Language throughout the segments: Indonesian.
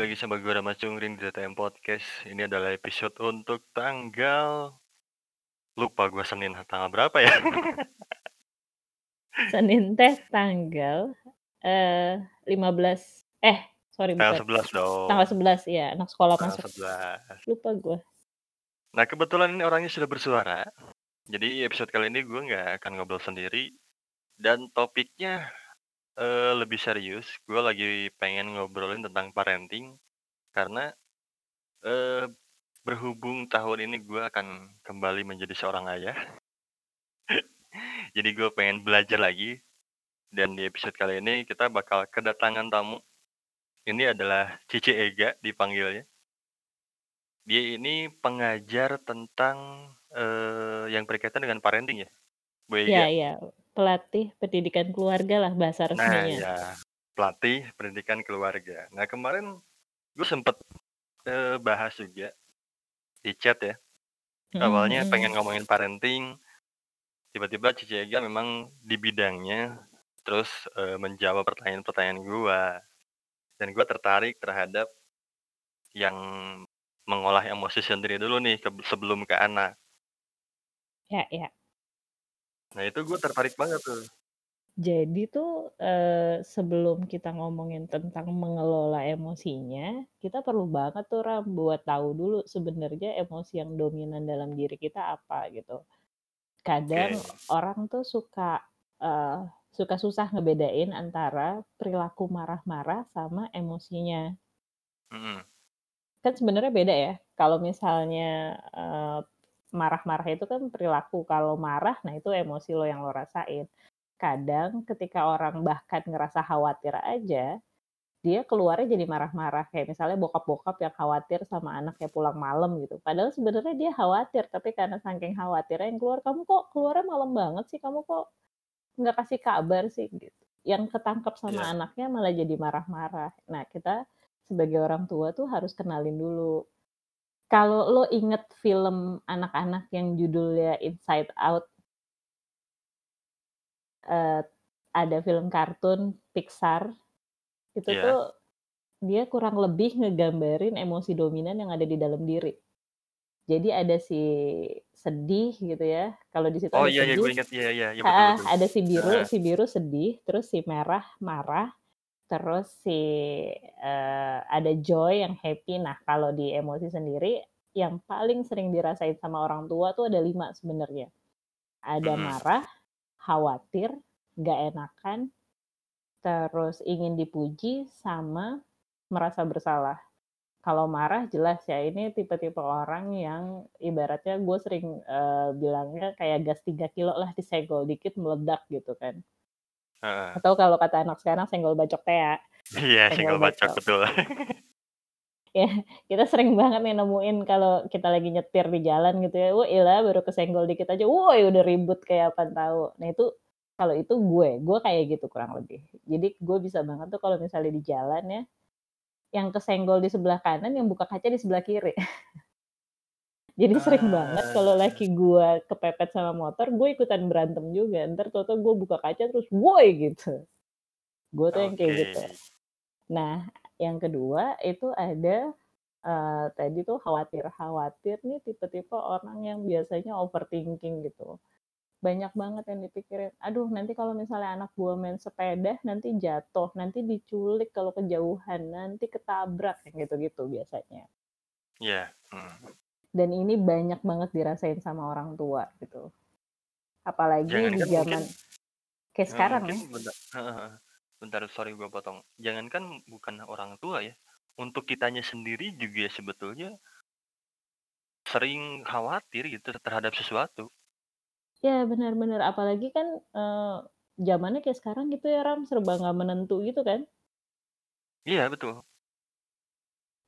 Balik lagi sama gue Rama Cungring di DTM Podcast. Ini adalah episode untuk tanggal lupa gue Senin tanggal berapa ya? Senin teh tanggal eh 15 eh sorry tanggal bukan. 11 dong. Tanggal 11 ya, anak sekolah Tanggal masuk. 11. Lupa gue. Nah, kebetulan ini orangnya sudah bersuara. Jadi episode kali ini gue nggak akan ngobrol sendiri dan topiknya eh, lebih serius. Gue lagi pengen ngobrolin tentang parenting karena eh, berhubung tahun ini gue akan kembali menjadi seorang ayah. Jadi gue pengen belajar lagi. Dan di episode kali ini kita bakal kedatangan tamu. Ini adalah Cici Ega dipanggilnya. Dia ini pengajar tentang eh, yang berkaitan dengan parenting ya. Bu Iya, iya. Pelatih pendidikan keluarga lah bahasa Nah, resminya. ya. Pelatih pendidikan keluarga. Nah, kemarin gue sempet eh, bahas juga di chat ya. Mm, Awalnya mm. pengen ngomongin parenting. Tiba-tiba Cici Ega memang di bidangnya terus eh, menjawab pertanyaan-pertanyaan gua. Dan gua tertarik terhadap yang mengolah emosi sendiri dulu nih sebelum ke anak. Ya, ya. Nah, itu gue tertarik banget tuh. Jadi tuh eh, sebelum kita ngomongin tentang mengelola emosinya, kita perlu banget tuh Ram buat tahu dulu sebenarnya emosi yang dominan dalam diri kita apa gitu. Kadang Oke. orang tuh suka eh, suka susah ngebedain antara perilaku marah-marah sama emosinya. Mm-mm. Kan sebenarnya beda ya. Kalau misalnya eh, marah-marah itu kan perilaku, kalau marah nah itu emosi lo yang lo rasain. Kadang ketika orang bahkan ngerasa khawatir aja, dia keluarnya jadi marah-marah kayak misalnya bokap-bokap yang khawatir sama anaknya pulang malam gitu. Padahal sebenarnya dia khawatir, tapi karena saking khawatirnya yang keluar, kamu kok keluarnya malam banget sih, kamu kok nggak kasih kabar sih gitu. Yang ketangkap sama Iya. anaknya malah jadi marah-marah. Nah kita sebagai orang tua tuh harus kenalin dulu. Kalau lo inget film anak-anak yang judulnya Inside Out, eh, ada film kartun Pixar, itu Iya. tuh dia kurang lebih ngegambarin emosi dominan yang ada di dalam diri. Jadi ada si sedih gitu ya. Kalau di situ Oh ada iya, iya gue sedih, inget. Iya, iya, iya ada si biru, si biru sedih, terus si merah marah, terus si eh, ada joy yang happy. Nah kalau di emosi sendiri, yang paling sering dirasain sama orang tua tuh ada lima sebenarnya. Ada marah, khawatir, gak enakan, terus ingin dipuji, sama merasa bersalah. Kalau marah jelas ya ini tipe-tipe orang yang ibaratnya gue sering eh, bilangnya kayak gas 3 kilo lah disenggol dikit meledak gitu kan. Heeh. Atau kalau kata anak sekarang senggol bacok teh Iya, senggol bacok bacok. betul. Ya, kita sering banget nih nemuin kalau kita lagi nyetir di jalan gitu ya, wah ilah baru kesenggol dikit aja, woi udah ribut kayak apa tahu. Nah itu kalau itu gue, gue kayak gitu kurang lebih. Jadi gue bisa banget tuh kalau misalnya di jalan ya, yang kesenggol di sebelah kanan, yang buka kaca di sebelah kiri. Jadi sering banget kalau Ah, laki gue kepepet sama motor, gue ikutan berantem juga. Ntar tau gue buka kaca terus, woi gitu. Gue tuh yang kayak gitu. Nah, yang kedua itu ada eh, tadi tuh khawatir-khawatir nih tipe-tipe orang yang biasanya overthinking gitu. Banyak banget yang dipikirin, aduh nanti kalau misalnya anak gue main sepeda, nanti jatuh, nanti diculik kalau kejauhan, nanti ketabrak, yang gitu-gitu biasanya. Iya. Mm. Dan ini banyak banget dirasain sama orang tua gitu. Apalagi Jangan di kan zaman mungkin kayak sekarang ya. bentar, bentar sorry gue potong. Jangankan bukan orang tua ya, untuk kitanya sendiri juga sebetulnya sering khawatir gitu terhadap sesuatu. Ya benar-benar, apalagi kan eh, zamannya kayak sekarang gitu ya Ram, serba nggak menentu gitu kan. Iya betul.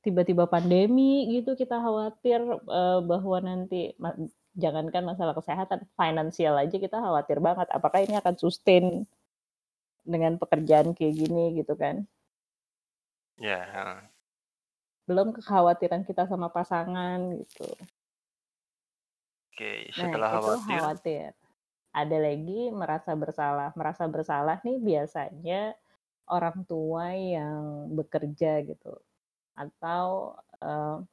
Tiba-tiba pandemi gitu kita khawatir eh, bahwa nanti ma- jangankan masalah kesehatan, finansial aja kita khawatir banget. Apakah ini akan sustain dengan pekerjaan kayak gini gitu kan? Ya. heeh. Belum kekhawatiran kita sama pasangan gitu. Oke, Nah setelah itu khawatir, khawatir. Ada lagi merasa bersalah. Merasa bersalah nih biasanya orang tua yang bekerja gitu. Atau, eee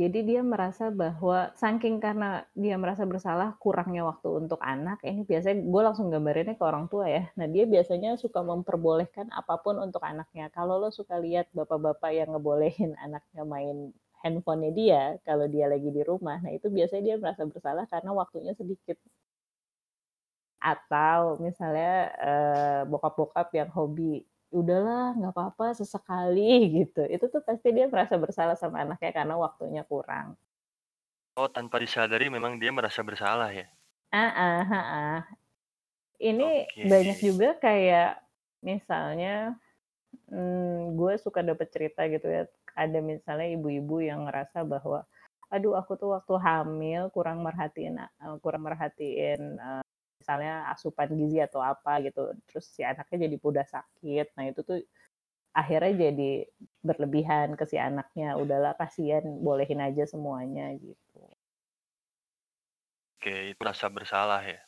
jadi dia merasa bahwa saking karena dia merasa bersalah kurangnya waktu untuk anak, ini biasanya gue langsung gambarinnya ke orang tua ya. Nah, dia biasanya suka memperbolehkan apa pun untuk anaknya. Kalau lo suka lihat bapak-bapak yang ngebolehin anaknya main handphonenya dia, kalau dia lagi di rumah, nah itu biasanya dia merasa bersalah karena waktunya sedikit. Atau misalnya, eee, bokap-bokap yang hobi udahlah nggak apa-apa sesekali gitu. Itu tuh pasti dia merasa bersalah sama anaknya karena waktunya kurang. Oh, tanpa disadari memang dia merasa bersalah ya? Heeh heeh. Ini Oke. banyak juga kayak misalnya, mmm, gue suka dapet cerita gitu ya, ada misalnya ibu-ibu yang ngerasa bahwa, "Aduh aku tuh waktu hamil kurang merhatiin eee, kurang merhatiin, eee, misalnya asupan gizi atau apa gitu, terus si anaknya jadi mudah sakit." Nah itu tuh akhirnya jadi berlebihan ke si anaknya, udahlah kasihan bolehin aja semuanya gitu. Oke, itu rasa bersalah ya?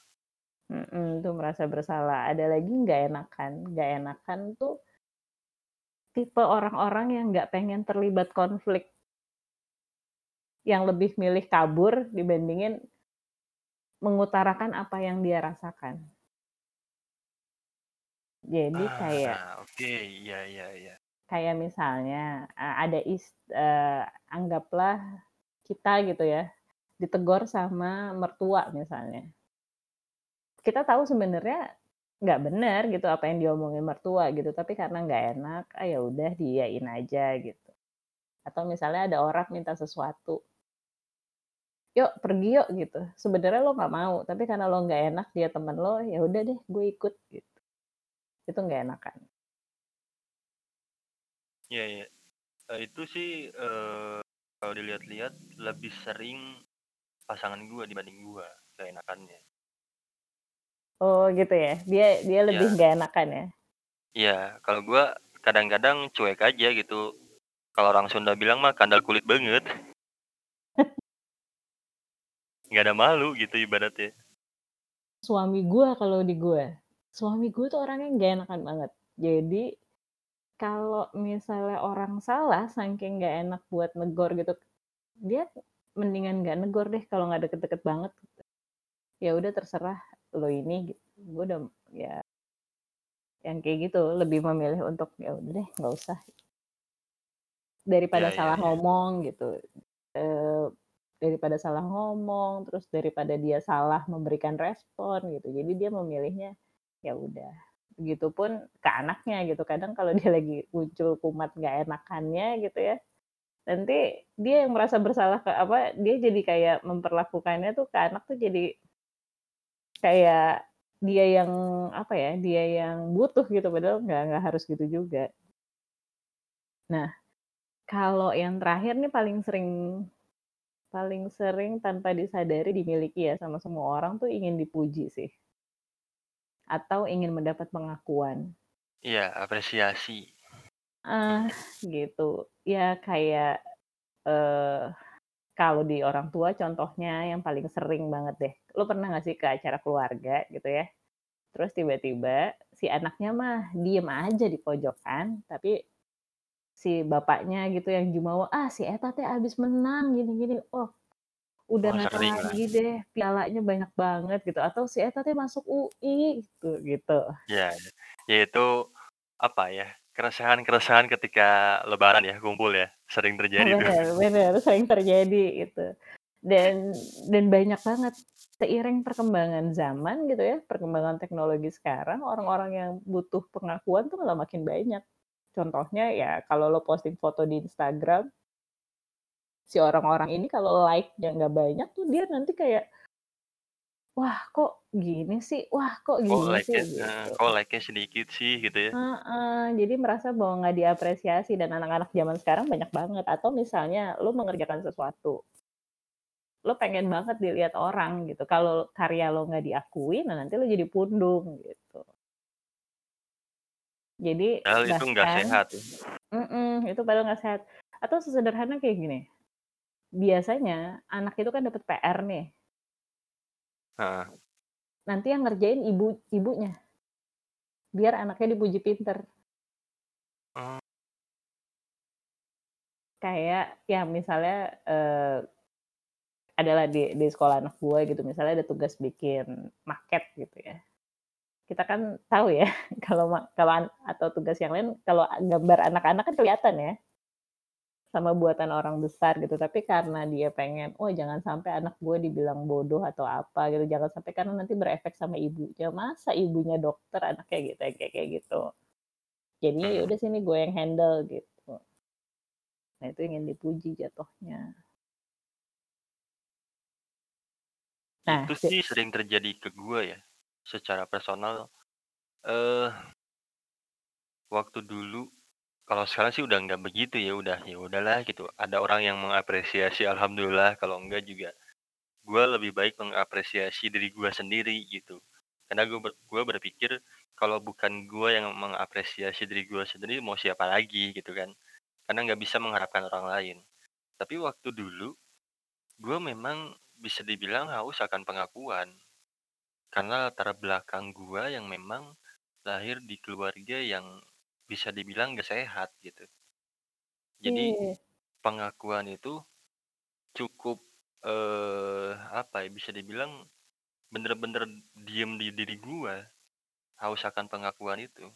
Mhm, itu merasa bersalah. Ada lagi nggak enakan, nggak enakan tuh tipe orang-orang yang nggak pengen terlibat konflik. Yang lebih milih kabur dibandingin mengutarakan apa yang dia rasakan. Jadi kayak Ah, oke, iya iya iya. kayak misalnya, ada is eee, anggaplah kita gitu ya, ditegor sama mertua misalnya. Kita tahu sebenarnya nggak bener gitu apa yang diomongin mertua gitu, tapi karena nggak enak, ah, ya udah diiyain aja gitu. Atau misalnya ada orang minta sesuatu "Yuk pergi yuk," gitu. Sebenarnya lo nggak mau, tapi karena lo nggak enak dia temen lo, ya udah deh gue ikut gitu. Itu nggak enakan. Iya iya. Eee, itu sih, eee, kalau dilihat-lihat lebih sering pasangan gua dibanding gua, keenakannya. Oh gitu ya? Dia dia lebih Iya. nggak enakan ya? Iya, kalau gua kadang-kadang cuek aja gitu. Kalau orang Sunda bilang mah kandal kulit banget. Nggak ada malu gitu ibaratnya. Suami gua kalau di gue, suami gue tuh orangnya nggak enakan banget. Jadi, kalau misalnya orang salah saking nggak enak buat negor gitu, dia mendingan nggak negor deh kalau nggak deket-deket banget. Ya udah terserah lo ini gitu, gue udah ya yang kayak gitu, lebih memilih untuk, ya udah deh nggak usah. Daripada iya salah iya. ngomong gitu, eee, daripada salah ngomong, terus daripada dia salah memberikan respon gitu, jadi dia memilihnya, ya udah. Begitupun ke anaknya gitu, kadang kalau dia lagi muncul kumat nggak enakannya gitu ya, nanti dia yang merasa bersalah ke apa, dia jadi kayak memperlakukannya tuh ke anak tuh jadi kayak dia yang apa ya, dia yang butuh gitu, padahal nggak nggak harus gitu juga. Nah, kalau yang terakhir nih paling sering paling sering tanpa disadari dimiliki ya sama semua orang tuh ingin dipuji sih. Atau ingin mendapat pengakuan. Iya, apresiasi. Ah, gitu. Ya kayak, eee, kalau di orang tua contohnya yang paling sering banget deh, lu pernah nggak sih ke acara keluarga gitu ya, terus tiba-tiba si anaknya mah diem aja di pojokan, tapi si bapaknya gitu yang jumawa, "Ah, si eta teh habis menang gini-gini, oh udah nggak lagi deh, pialanya banyak banget," gitu, atau, "Si eta teh masuk UI," gitu gitu. Iya. Ya itu, apa ya, keresahan-keresahan ketika lebaran ya, kumpul ya, sering terjadi bener bener, sering terjadi itu. Dan dan banyak banget, seiring perkembangan zaman gitu ya, perkembangan teknologi sekarang, orang-orang yang butuh pengakuan tuh malah makin banyak. Contohnya ya kalau lo posting foto di Instagram si orang-orang ini kalau like-nya nggak banyak tuh dia nanti kayak "Wah kok gini sih wah kok Kok gini sih?" like-nya heeh, Gitu. kok like-nya sedikit sih gitu ya. Heeh, jadi merasa bahwa nggak diapresiasi dan anak-anak zaman sekarang banyak banget. Atau misalnya lo mengerjakan sesuatu lo pengen banget dilihat orang gitu, kalau karya lo nggak diakui, nah nanti lo jadi pundung gitu. Jadi Padahal itu nggak bahkan sehat. mhm, itu padahal nggak sehat. Atau sesederhana kayak gini, biasanya anak itu kan dapat PR nih. Heeh. Nanti yang ngerjain ibu ibunya. Biar anaknya dipuji pinter. Oh. Kayak ya misalnya, eee, adalah di di sekolah anak gue gitu, misalnya ada tugas bikin maket gitu ya. Kita kan tahu ya kalau kalau atau tugas yang lain kalau gambar anak-anak kan kelihatan ya. Sama buatan orang besar gitu, tapi karena dia pengen, "Oh jangan sampai anak gue dibilang bodoh atau apa gitu, jangan sampai karena nanti berefek sama ibunya." Masa ibunya dokter anaknya gitu, kayak kayak gitu. Jadinya ya udah sini gue yang handle gitu. Nah itu ingin dipuji jatuhnya. Nah Itu si sih sering terjadi ke gue ya, secara personal, eee waktu dulu kalau sekarang sih udah nggak begitu ya, udah ya udahlah gitu, ada orang yang mengapresiasi alhamdulillah, kalau enggak juga gue lebih baik mengapresiasi diri gue sendiri gitu. Karena gue gue berpikir kalau bukan gue yang mengapresiasi diri gue sendiri mau siapa lagi gitu kan, karena nggak bisa mengharapkan orang lain. Tapi waktu dulu, gue memang bisa dibilang haus akan pengakuan. Karena latar belakang gue yang memang lahir di keluarga yang bisa dibilang nggak sehat gitu. Jadi Iya. pengakuan itu cukup, eee, apa ya, bisa dibilang bener-bener diem di diri gue, haus akan pengakuan itu.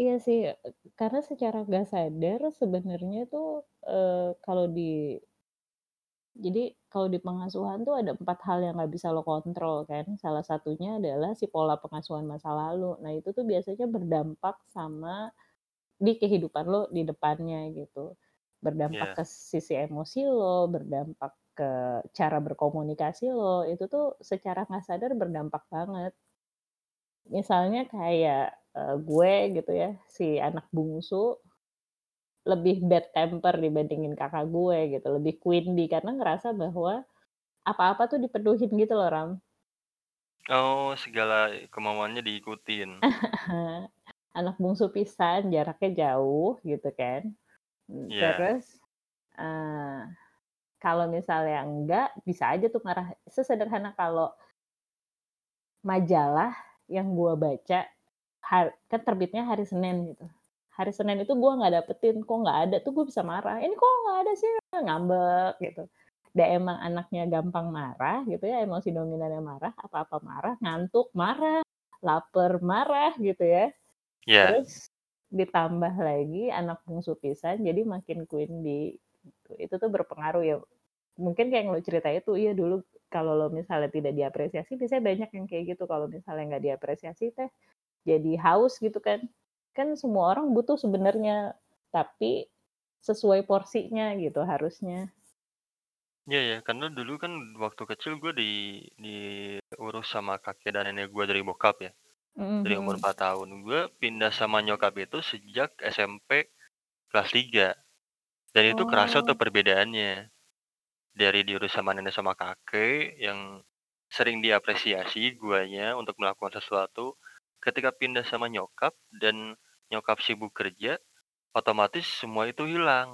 Iya sih, e karena secara nggak sadar sebenarnya tuh, eee, kalau di jadi kalau di pengasuhan tuh ada 4 hal yang nggak bisa lo kontrol kan, salah satunya adalah si pola pengasuhan masa lalu. Nah itu tuh biasanya berdampak sama di kehidupan lo di depannya gitu. Berdampak Iya. ke sisi emosi lo, berdampak ke cara berkomunikasi lo, itu tuh secara nggak sadar berdampak banget. Misalnya kayak, eee, gue gitu ya, si anak bungsu lebih bad temper dibandingin kakak gue gitu, lebih queen bee karena ngerasa bahwa apa-apa tuh dipenuhin gitu loh, Ram. Oh, segala kemauannya diikutin. Anak bungsu pisan, jaraknya jauh gitu kan. Mmm, Iya. terus, eee, kalau misalnya enggak, bisa aja tuh marah. Sesederhana kalau majalah yang gue baca, kan terbitnya hari Senin gitu. Hari Senin itu gue nggak dapetin, kok nggak ada tuh gue bisa marah, "Ini kok nggak ada sih?" Ngambek gitu. Dan emang anaknya gampang marah gitu ya, emosi dominannya marah, apa-apa marah, ngantuk marah, laper marah gitu ya. Iya. Terus ditambah lagi anak bungsu pisan, jadi makin queen gitu. Itu tuh berpengaruh ya, mungkin kayak yang lo cerita itu, iya dulu kalau lo misalnya tidak diapresiasi biasanya banyak yang kayak gitu, kalau misalnya nggak diapresiasi teh jadi haus gitu kan. Kan semua orang butuh sebenarnya, tapi sesuai porsinya gitu harusnya. Iya ya, karena dulu kan waktu kecil gue di diurus sama kakek dan nenek gue dari bokap ya, dari umur mhm. 4 tahun. Gue pindah sama nyokap itu sejak SMP kelas 3, dan itu kerasa tuh Oh. perbedaannya. Dari diurus sama nenek sama kakek yang sering diapresiasi guanya untuk melakukan sesuatu, ketika pindah sama nyokap dan nyokap sibuk kerja, otomatis semua itu hilang.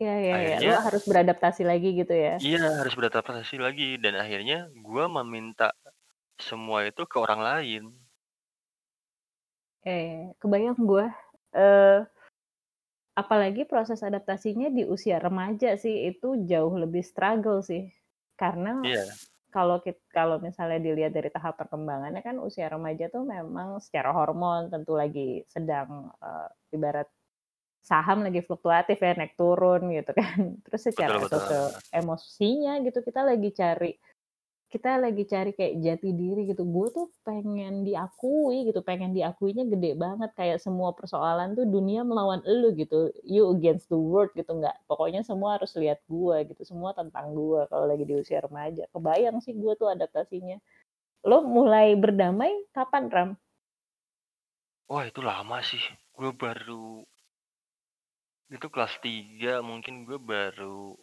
Iya iya iya, lo harus beradaptasi lagi gitu ya? Iya, harus beradaptasi lagi dan akhirnya gua meminta semua itu ke orang lain. Eh, kebayang gue, eee apalagi proses adaptasinya di usia remaja sih, itu jauh lebih struggle sih. Karena Iya. Kalau kalau misalnya dilihat dari tahap perkembangannya kan usia remaja tuh memang secara hormon tentu lagi sedang, eee, ibarat saham lagi fluktuatif ya, naik turun gitu kan. Terus Betul secara sosio betul. emosinya gitu, kita lagi cari kita lagi cari kayak jati diri gitu. Gue tuh pengen diakui gitu, pengen diakuinya gede banget, kayak semua persoalan tuh dunia melawan elu gitu, you against the world gitu, nggak pokoknya semua harus lihat gue gitu, semua tentang gue kalau lagi di usia remaja. Kebayang sih gue tuh adaptasinya. Lo mulai berdamai kapan, Ram? Wah, itu lama sih. Gue baru itu kelas 3 mungkin gue baru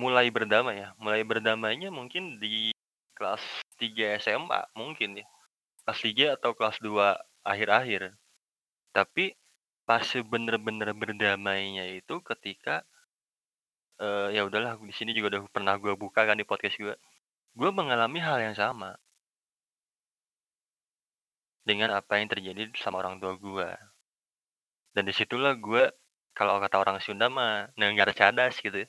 mulai berdamai ya, mulai berdamainya mungkin di kelas 3 SMA mungkin ya. Kelas 3 atau kelas 2 akhir-akhir. Tapi pas bener-bener berdamainya itu ketika eee, ya udahlah di sini juga udah pernah gue buka kan di podcast gue. Gue mengalami hal yang sama. Dengan apa yang terjadi sama orang tua gue. Dan di situlah gue kalau kata orang Sunda mah "neunggar cadas" gitu.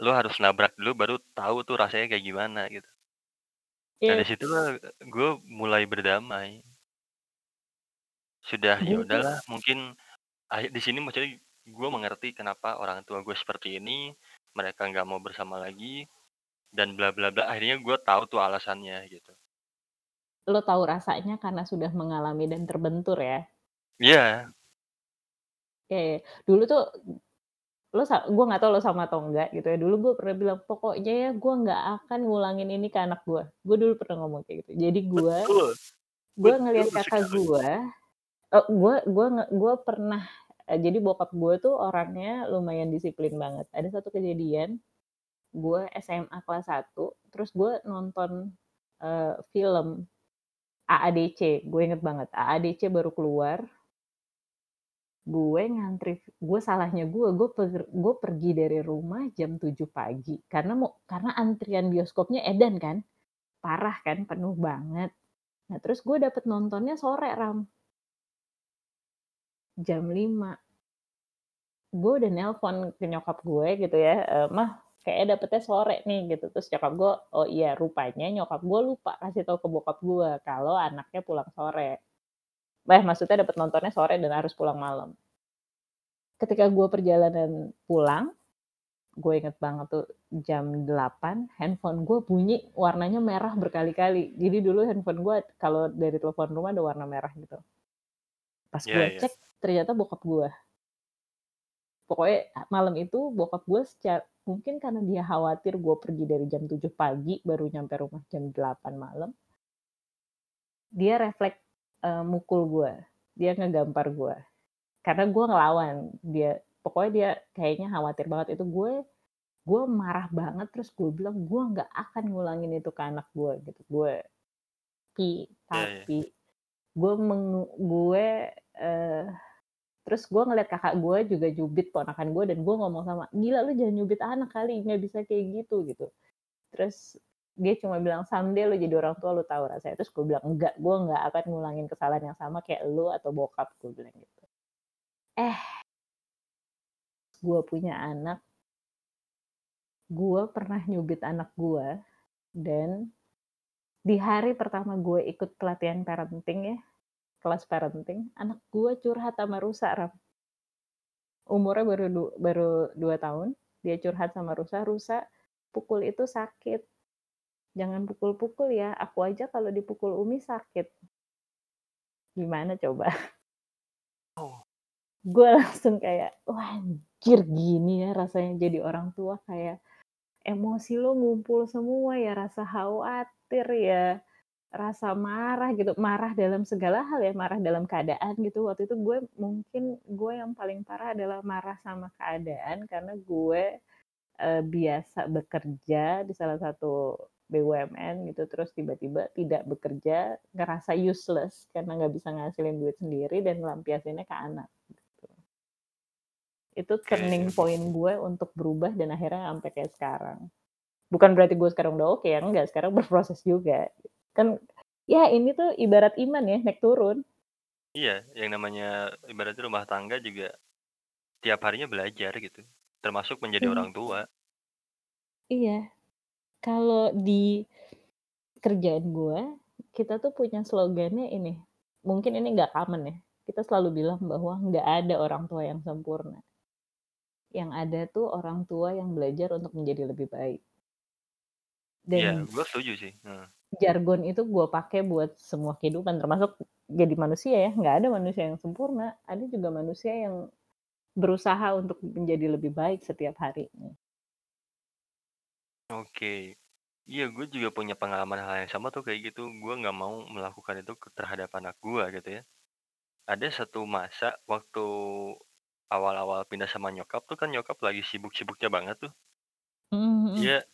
Lu harus nabrak dulu baru tahu tuh rasanya kayak gimana gitu. Nah Iya. dari situlah gue mulai berdamai. Sudah, ya udahlah mungkin akhir di sini maksudnya gue mengerti kenapa orang tua gue seperti ini, mereka nggak mau bersama lagi, dan bla bla bla, akhirnya gue tahu tuh alasannya gitu. Lo tahu rasanya karena sudah mengalami dan terbentur ya? Iya. Oke, dulu tuh lo gue nggak tahu lo sama atau enggak gitu ya, dulu gue pernah bilang, "Pokoknya ya gue nggak akan ngulangin ini ke anak gue." Gue dulu pernah ngomong kayak gitu. Jadi gue gue ngelihat kakak gue, gue gue gue pernah eee, jadi bokap gue tuh orangnya lumayan disiplin banget. Ada satu kejadian, gue SMA kelas 1, terus gue nonton, eee, film AADC, gue inget banget, AADC baru keluar gue ngantri gue salahnya gue, gue per gue pergi dari rumah jam 7 pagi karena mau karena antrian bioskopnya edan kan, parah kan, penuh banget. Nah terus gue dapet nontonnya sore, Ram. Jam 5. Gue udah nelpon ke nyokap gue gitu ya, eee, "Mah, kayaknya dapetnya sore nih," gitu. Terus nyokap gue, "Oh iya," rupanya nyokap gue lupa kasih tahu ke bokap gue kalau anaknya pulang sore. Eh, maksudnya dapet nontonnya sore dan harus pulang malam. Ketika gue perjalanan pulang, gue inget banget tuh jam 8 handphone gue bunyi warnanya merah berkali-kali. Jadi dulu handphone gue kalau dari telepon rumah ada warna merah gitu. Pas Iya gue iya. cek ternyata bokap gue. Pokoknya a malam itu bokap gue seca mungkin karena dia khawatir gue pergi dari jam 7 pagi baru nyampe rumah jam 8 malam dia refleks, eee, mukul gue, dia ngegampar gue. Karena gue ngelawan, dia pokoknya dia kayaknya khawatir banget itu gue gue marah banget terus gue bilang, "Gue nggak akan ngulangin itu ke anak gue," gitu. Gue Iya iya. tapi gue mengu gue, eee, terus gue ngelihat kakak gue juga nyubit ponakan gue dan gue ngomong sama, "Gila lu jangan nyubit anak kali, nggak bisa kayak gitu," gitu. Terus dia cuma bilang, "Someday lu jadi orang tua lu tahu rasanya." Terus gue bilang, "Enggak, gue nggak akan ngulangin kesalahan yang sama kayak lu atau bokap," gue bilang gitu. Eh gue punya anak gue pernah nyubit anak gue dan di hari pertama gue ikut pelatihan parenting ya, kelas parenting, anak gue curhat sama rusa, Ram. Umurnya baru baru 2 tahun, dia curhat sama rusa, "Rusa, pukul itu sakit. Jangan pukul-pukul ya, aku aja kalau dipukul Umi sakit." Gimana coba? Oh. Gue langsung kayak, "Wah anjir gini ya rasanya jadi orang tua kayak emosi lo ngumpul semua ya, rasa khawatir ya, rasa marah gitu." Marah dalam segala hal ya, marah dalam keadaan gitu. Waktu itu gue mungkin gue yang paling parah adalah marah sama keadaan karena gue, eee, biasa bekerja di salah satu BUMN gitu, terus tiba-tiba tidak bekerja, ngerasa useless karena nggak bisa ngasilin duit sendiri dan ngelampiasinnya ke anak, gitu. Itu turning point gue untuk berubah dan akhirnya sampai kayak sekarang. Bukan berarti gue sekarang udah oke ya, enggak, sekarang berproses juga. Kan ya ini tuh ibarat iman ya, naik turun. Iya, yang namanya ibaratnya rumah tangga juga tiap harinya belajar gitu, termasuk menjadi Iya. orang tua. Iya. Kalau di kerjaan gue, kita tuh punya slogannya ini, mungkin ini nggak common ya, kita selalu bilang bahwa nggak ada orang tua yang sempurna. Yang ada tuh orang tua yang belajar untuk menjadi lebih baik. Dan gue setuju sih, heeh. jargon itu gue pakai buat semua kehidupan, termasuk jadi manusia ya, nggak ada manusia yang sempurna, ada juga manusia yang berusaha untuk menjadi lebih baik setiap harinya. Oke. Iya, gue juga punya pengalaman hal yang sama tuh kayak gitu, gue nggak mau melakukan itu ke terhadap anak gue gitu ya. Ada satu masa waktu awal-awal pindah sama nyokap tuh kan nyokap lagi sibuk-sibuknya banget tuh. Mhm mhm. Dia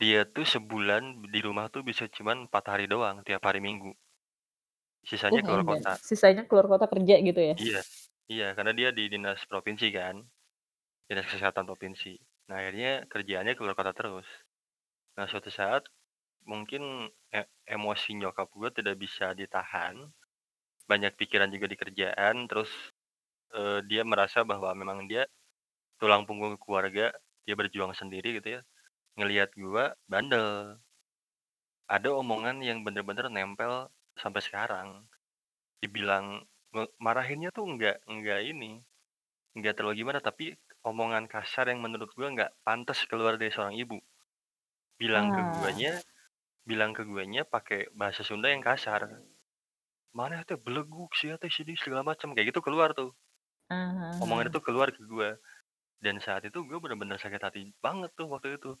dia tuh sebulan di rumah tuh bisa cuman 4 hari doang, tiap hari Minggu. Sisanya Uh, keluar kota. Sisanya keluar kota kerja gitu ya? Iya iya, karena dia di dinas provinsi kan, dinas kesehatan provinsi. Nah akhirnya kerjaannya keluar kota terus. Nah suatu saat, mungkin e emosi nyokap gue tidak bisa ditahan, banyak pikiran juga di kerjaan, terus eee, dia merasa bahwa memang dia tulang punggung keluarga, dia berjuang sendiri gitu ya, ngelihat gua bandel. Ada omongan yang bener-bener nempel sampai sekarang. Dibilang marahinnya tuh nggak nggak ini, nggak terlalu gimana, tapi omongan kasar yang menurut gua nggak pantes keluar dari seorang ibu. Bilang ke Ah. guanya bilang ke guanya pakai bahasa Sunda yang kasar. "Maneh teh beleguk sia teh sini," segala macam, kayak gitu keluar tuh. Ah hah Omongan itu keluar ke gua, dan saat itu gua bener-bener sakit hati banget tuh waktu itu.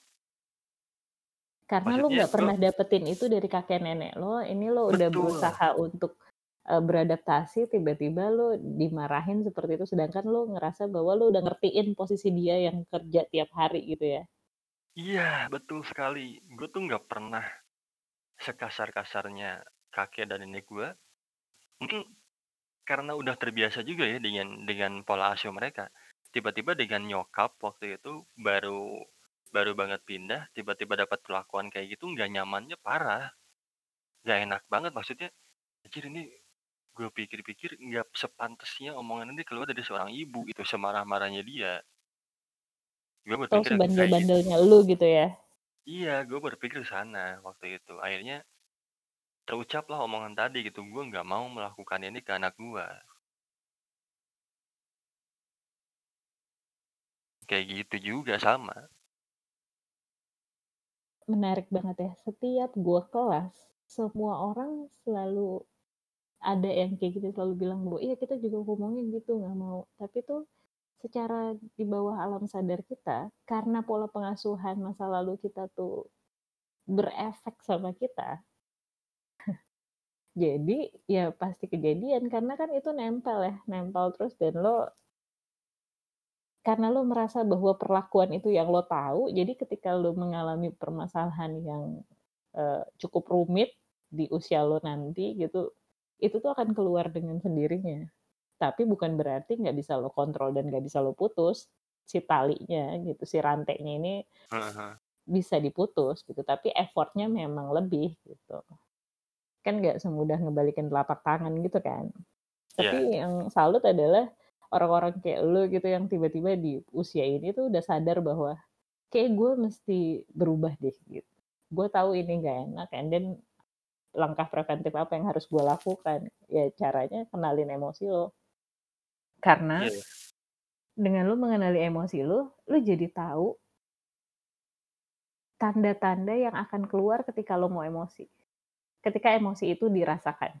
Karena lu Maksudnya nggak gua pernah dapetin itu dari kakek nenek lo, ini lo udah Betul. berusaha untuk, eee, beradaptasi, tiba-tiba lo dimarahin seperti itu, sedangkan lo ngerasa bahwa lo udah ngertiin posisi dia yang kerja tiap hari gitu ya. Iya, betul sekali. Gue tuh nggak pernah sekasar-kasarnya kakek dan nenek gua. Mungkin karena udah terbiasa juga ya dengan dengan pola asuh mereka. Tiba-tiba dengan nyokap waktu itu baru baru banget pindah, tiba-tiba dapat perlakuan kayak gitu, nggak nyamannya parah. Nggak enak banget, maksudnya, anjir ini gue pikir-pikir nggak sepantasnya omongan ini keluar dari seorang ibu gitu, semarah-marahnya dia. Gue Oh, berpikir kayak gitu. sebandel-bandelnya elu gitu ya? Iya, gue berpikir sana waktu itu. Akhirnya terucaplah omongan tadi gitu, gue nggak mau melakukan ini ke anak gue. Kayak gitu juga, sama. Menarik banget ya, setiap gua kelas, semua orang selalu ada yang kayak gitu, selalu bilang bahwa, "Iya kita juga ngomongnya gitu, nggak mau." Tapi tuh secara di bawah alam sadar kita, karena pola pengasuhan masa lalu kita tuh berefek sama kita jadi ya pasti kejadian, karena kan itu nempel ya, nempel terus dan lo karena lo merasa bahwa perlakuan itu yang lo tahu, jadi ketika lo mengalami permasalahan yang, eee, cukup rumit di usia lo nanti gitu, itu tuh akan keluar dengan sendirinya. Tapi bukan berarti nggak bisa lo kontrol dan nggak bisa lo putus, si talinya gitu, si rantainya ini heeh. bisa diputus gitu, tapi effort-nya memang lebih gitu. Kan nggak semudah ngebalikin telapak tangan gitu kan. Tapi yang salut adalah orang-orang kayak lu gitu yang tiba-tiba di usia ini tuh udah sadar bahwa, "Kayaknya gue mesti berubah deh," gitu. "Gue tahu ini nggak enak and then langkah preventif apa yang harus gue lakukan?" Ya caranya kenalin emosi lo. Karena Iya. dengan lu mengenali emosi lu, lu jadi tahu tanda-tanda yang akan keluar ketika lo mau emosi. Ketika emosi itu dirasakan.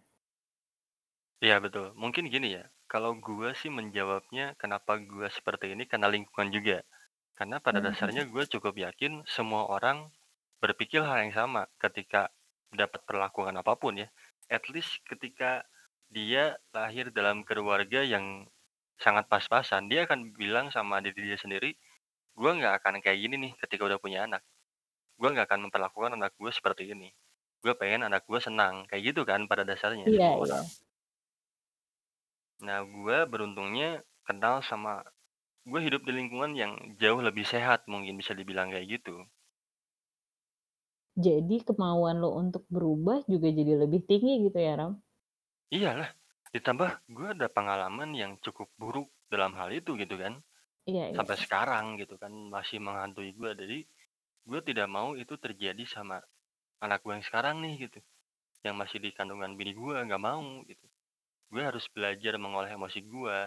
Iya betul, mungkin gini ya, kalau gue sih menjawabnya kenapa gue seperti ini, karena lingkungan juga. Karena pada Mmm, dasarnya gue cukup yakin semua orang berpikir hal yang sama ketika dapat perlakuan apa pun ya. At least ketika dia lahir dalam keluarga yang sangat pas-pasan, dia akan bilang sama diri dia sendiri, "Gue nggak akan kayak gini nih ketika udah punya anak. Gue nggak akan memperlakukan anak gue seperti ini. Gue pengen anak gue senang." Kayak gitu kan pada dasarnya Iya iya. Nah, gue beruntungnya kenal sama gue hidup di lingkungan yang jauh lebih sehat mungkin bisa dibilang kayak gitu. Jadi kemauan lo untuk berubah juga jadi lebih tinggi gitu ya, Ram? Iyalah, ditambah gue ada pengalaman yang cukup buruk dalam hal itu gitu kan. Iya Sampai iya. sekarang gitu kan masih menghantui gue. Jadi gue tidak mau itu terjadi sama anak gue yang sekarang nih gitu. Yang masih di kandungan bini gue, nggak mau gitu. Gue harus belajar mengolah emosi gue.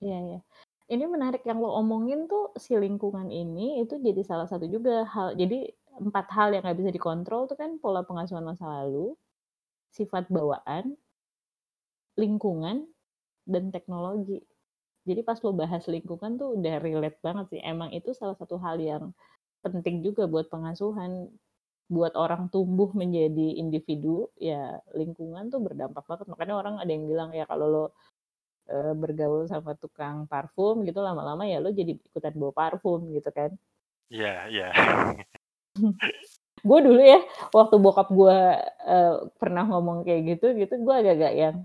Iya iya. Ini menarik yang lo omongin tuh si lingkungan ini itu jadi salah satu juga hal jadi 4 hal yang nggak bisa dikontrol tuh kan pola pengasuhan masa lalu, sifat bawaan lingkungan, dan teknologi. Jadi pas lo bahas lingkungan tuh udah relate banget sih, emang itu salah satu hal yang penting juga buat pengasuhan. Buat orang tumbuh menjadi individu, ya lingkungan tuh berdampak banget. Makanya orang ada yang bilang ya kalau lo, eee, bergaul sama tukang parfum gitu lama-lama ya lo jadi ikutan bawa parfum gitu kan. Iya iya. Gue dulu ya, waktu bokap gue, eee, pernah ngomong kayak gitu gitu, gue agak-agak yang,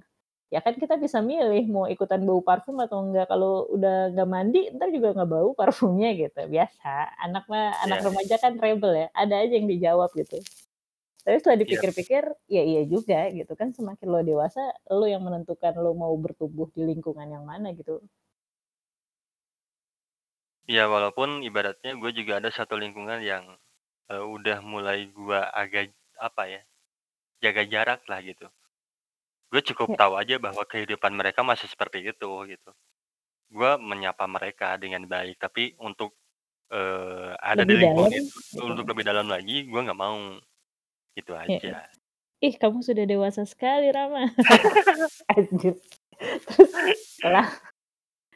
ya kan kita bisa milih mau ikutan bau parfum atau enggak, kalau udah nggak mandi entar juga nggak bau parfumnya gitu, biasa. Anak mah anak Iya. remaja kan rebel ya, ada aja yang dijawab gitu. Tapi setelah Iya. dipikir-pikir, ya iya juga gitu kan semakin lo dewasa, lo yang menentukan lo mau bertumbuh di lingkungan yang mana gitu. Iya, walaupun ibaratnya gue juga ada satu lingkungan yang, eee, udah mulai gua agak, apa ya, jaga jarak lah gitu. Gue cukup Ya. tahu aja bahwa kehidupan mereka masih seperti itu, gitu. Gue menyapa mereka dengan baik, tapi untuk, eee, ada di Lebih lingkungan dalam, itu gitu. untuk lebih dalam lagi, gue nggak mau. Itu Ya ya. aja. "Ih, kamu sudah dewasa sekali, Rama." Anjir. Terus setelah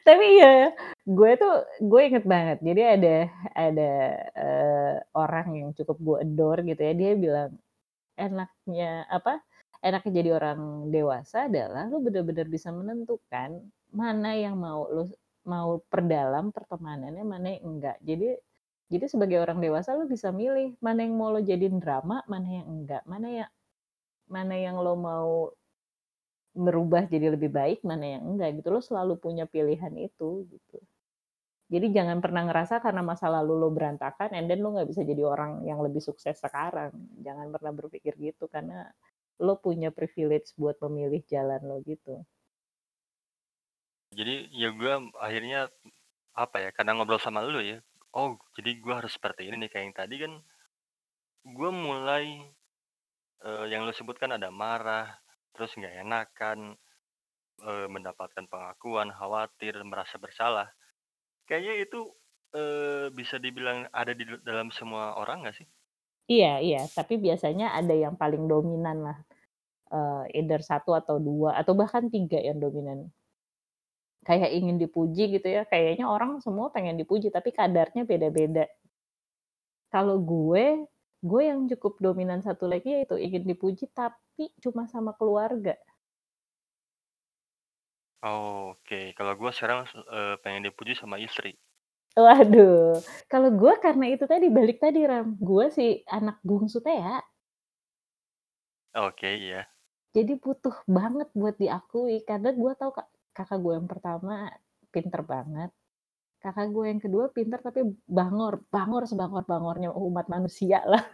tapi iya, gue tuh gue inget banget, jadi ada ada, eee, orang yang cukup gue adore gitu ya, dia bilang, "Enaknya apa, enaknya jadi orang dewasa adalah lu bener-bener bisa menentukan mana yang mau lu mau perdalam pertemanannya, mana yang enggak." Jadi jadi sebagai orang dewasa lu bisa milih mana yang mau lo jadiin drama, mana yang enggak, mana ya mana yang lo mau merubah jadi lebih baik, mana yang enggak gitu. Lo selalu punya pilihan itu, gitu. Jadi jangan pernah ngerasa karena masa lalu lo berantakan and then lo nggak bisa jadi orang yang lebih sukses sekarang. Jangan pernah berpikir gitu, karena lo punya privilege buat memilih jalan lo, gitu. Jadi, ya gue akhirnya, apa ya, karena ngobrol sama lu ya, oh jadi gue harus seperti ini nih, kayak yang tadi kan gue mulai, eee, yang lu sebutkan ada marah, terus nggak enakan, eee, mendapatkan pengakuan, khawatir, merasa bersalah. Kayaknya itu, eee, bisa dibilang ada di dalam semua orang nggak sih? Iya iya, tapi biasanya ada yang paling dominan lah, eee, either 1 atau 2 atau bahkan 3 yang dominan. Kayak ingin dipuji gitu ya, kayaknya orang semua pengen dipuji, tapi kadarnya beda-beda. Kalau gue, gue yang cukup dominan satu lagi yaitu ingin dipuji, tapi cuma sama keluarga. Oke, kalau gue sekarang, eee, pengen dipuji sama istri. Waduh, kalau gue karena itu tadi, balik tadi Ram, gue si anak bungsu Tea. Oke, iya. Jadi butuh banget buat diakui, karena gue tahu Kak, kakak gue yang pertama pinter banget, kakak gue yang kedua pinter tapi bangor, bangor sebangor-bangornya umat manusia lah.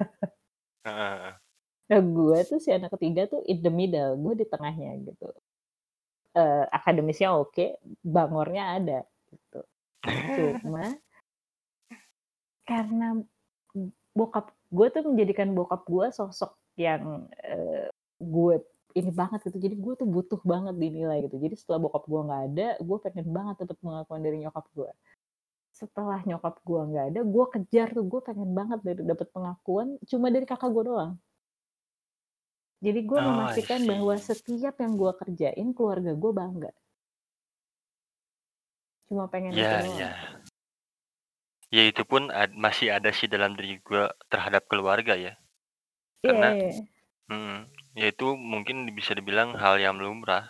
Nah, gue tuh si anak ketiga tuh in the middle, gue di tengahnya gitu. Eee, akademisnya oke, bangornya ada, gitu. Cuma karena, bokap gue tuh menjadikan bokap gue sosok yang, eee, gue ini banget gitu, jadi gue tuh butuh banget dinilai gitu. Jadi setelah bokap gue nggak ada, gue pengen banget dapet pengakuan dari nyokap gue. Setelah nyokap gue nggak ada, gue kejar tuh, gue pengen banget dari dapet pengakuan cuma dari kakak gue doang. Jadi gue Oh, memastikan bahwa setiap yang gue kerjain, keluarga gue bangga. Cuma pengen itu Iya iya. doang. Ya itu pun ad masih ada sih dalam diri gue terhadap keluarga ya. Iya Karena iya. mhm, ya itu mungkin bisa dibilang hal yang lumrah.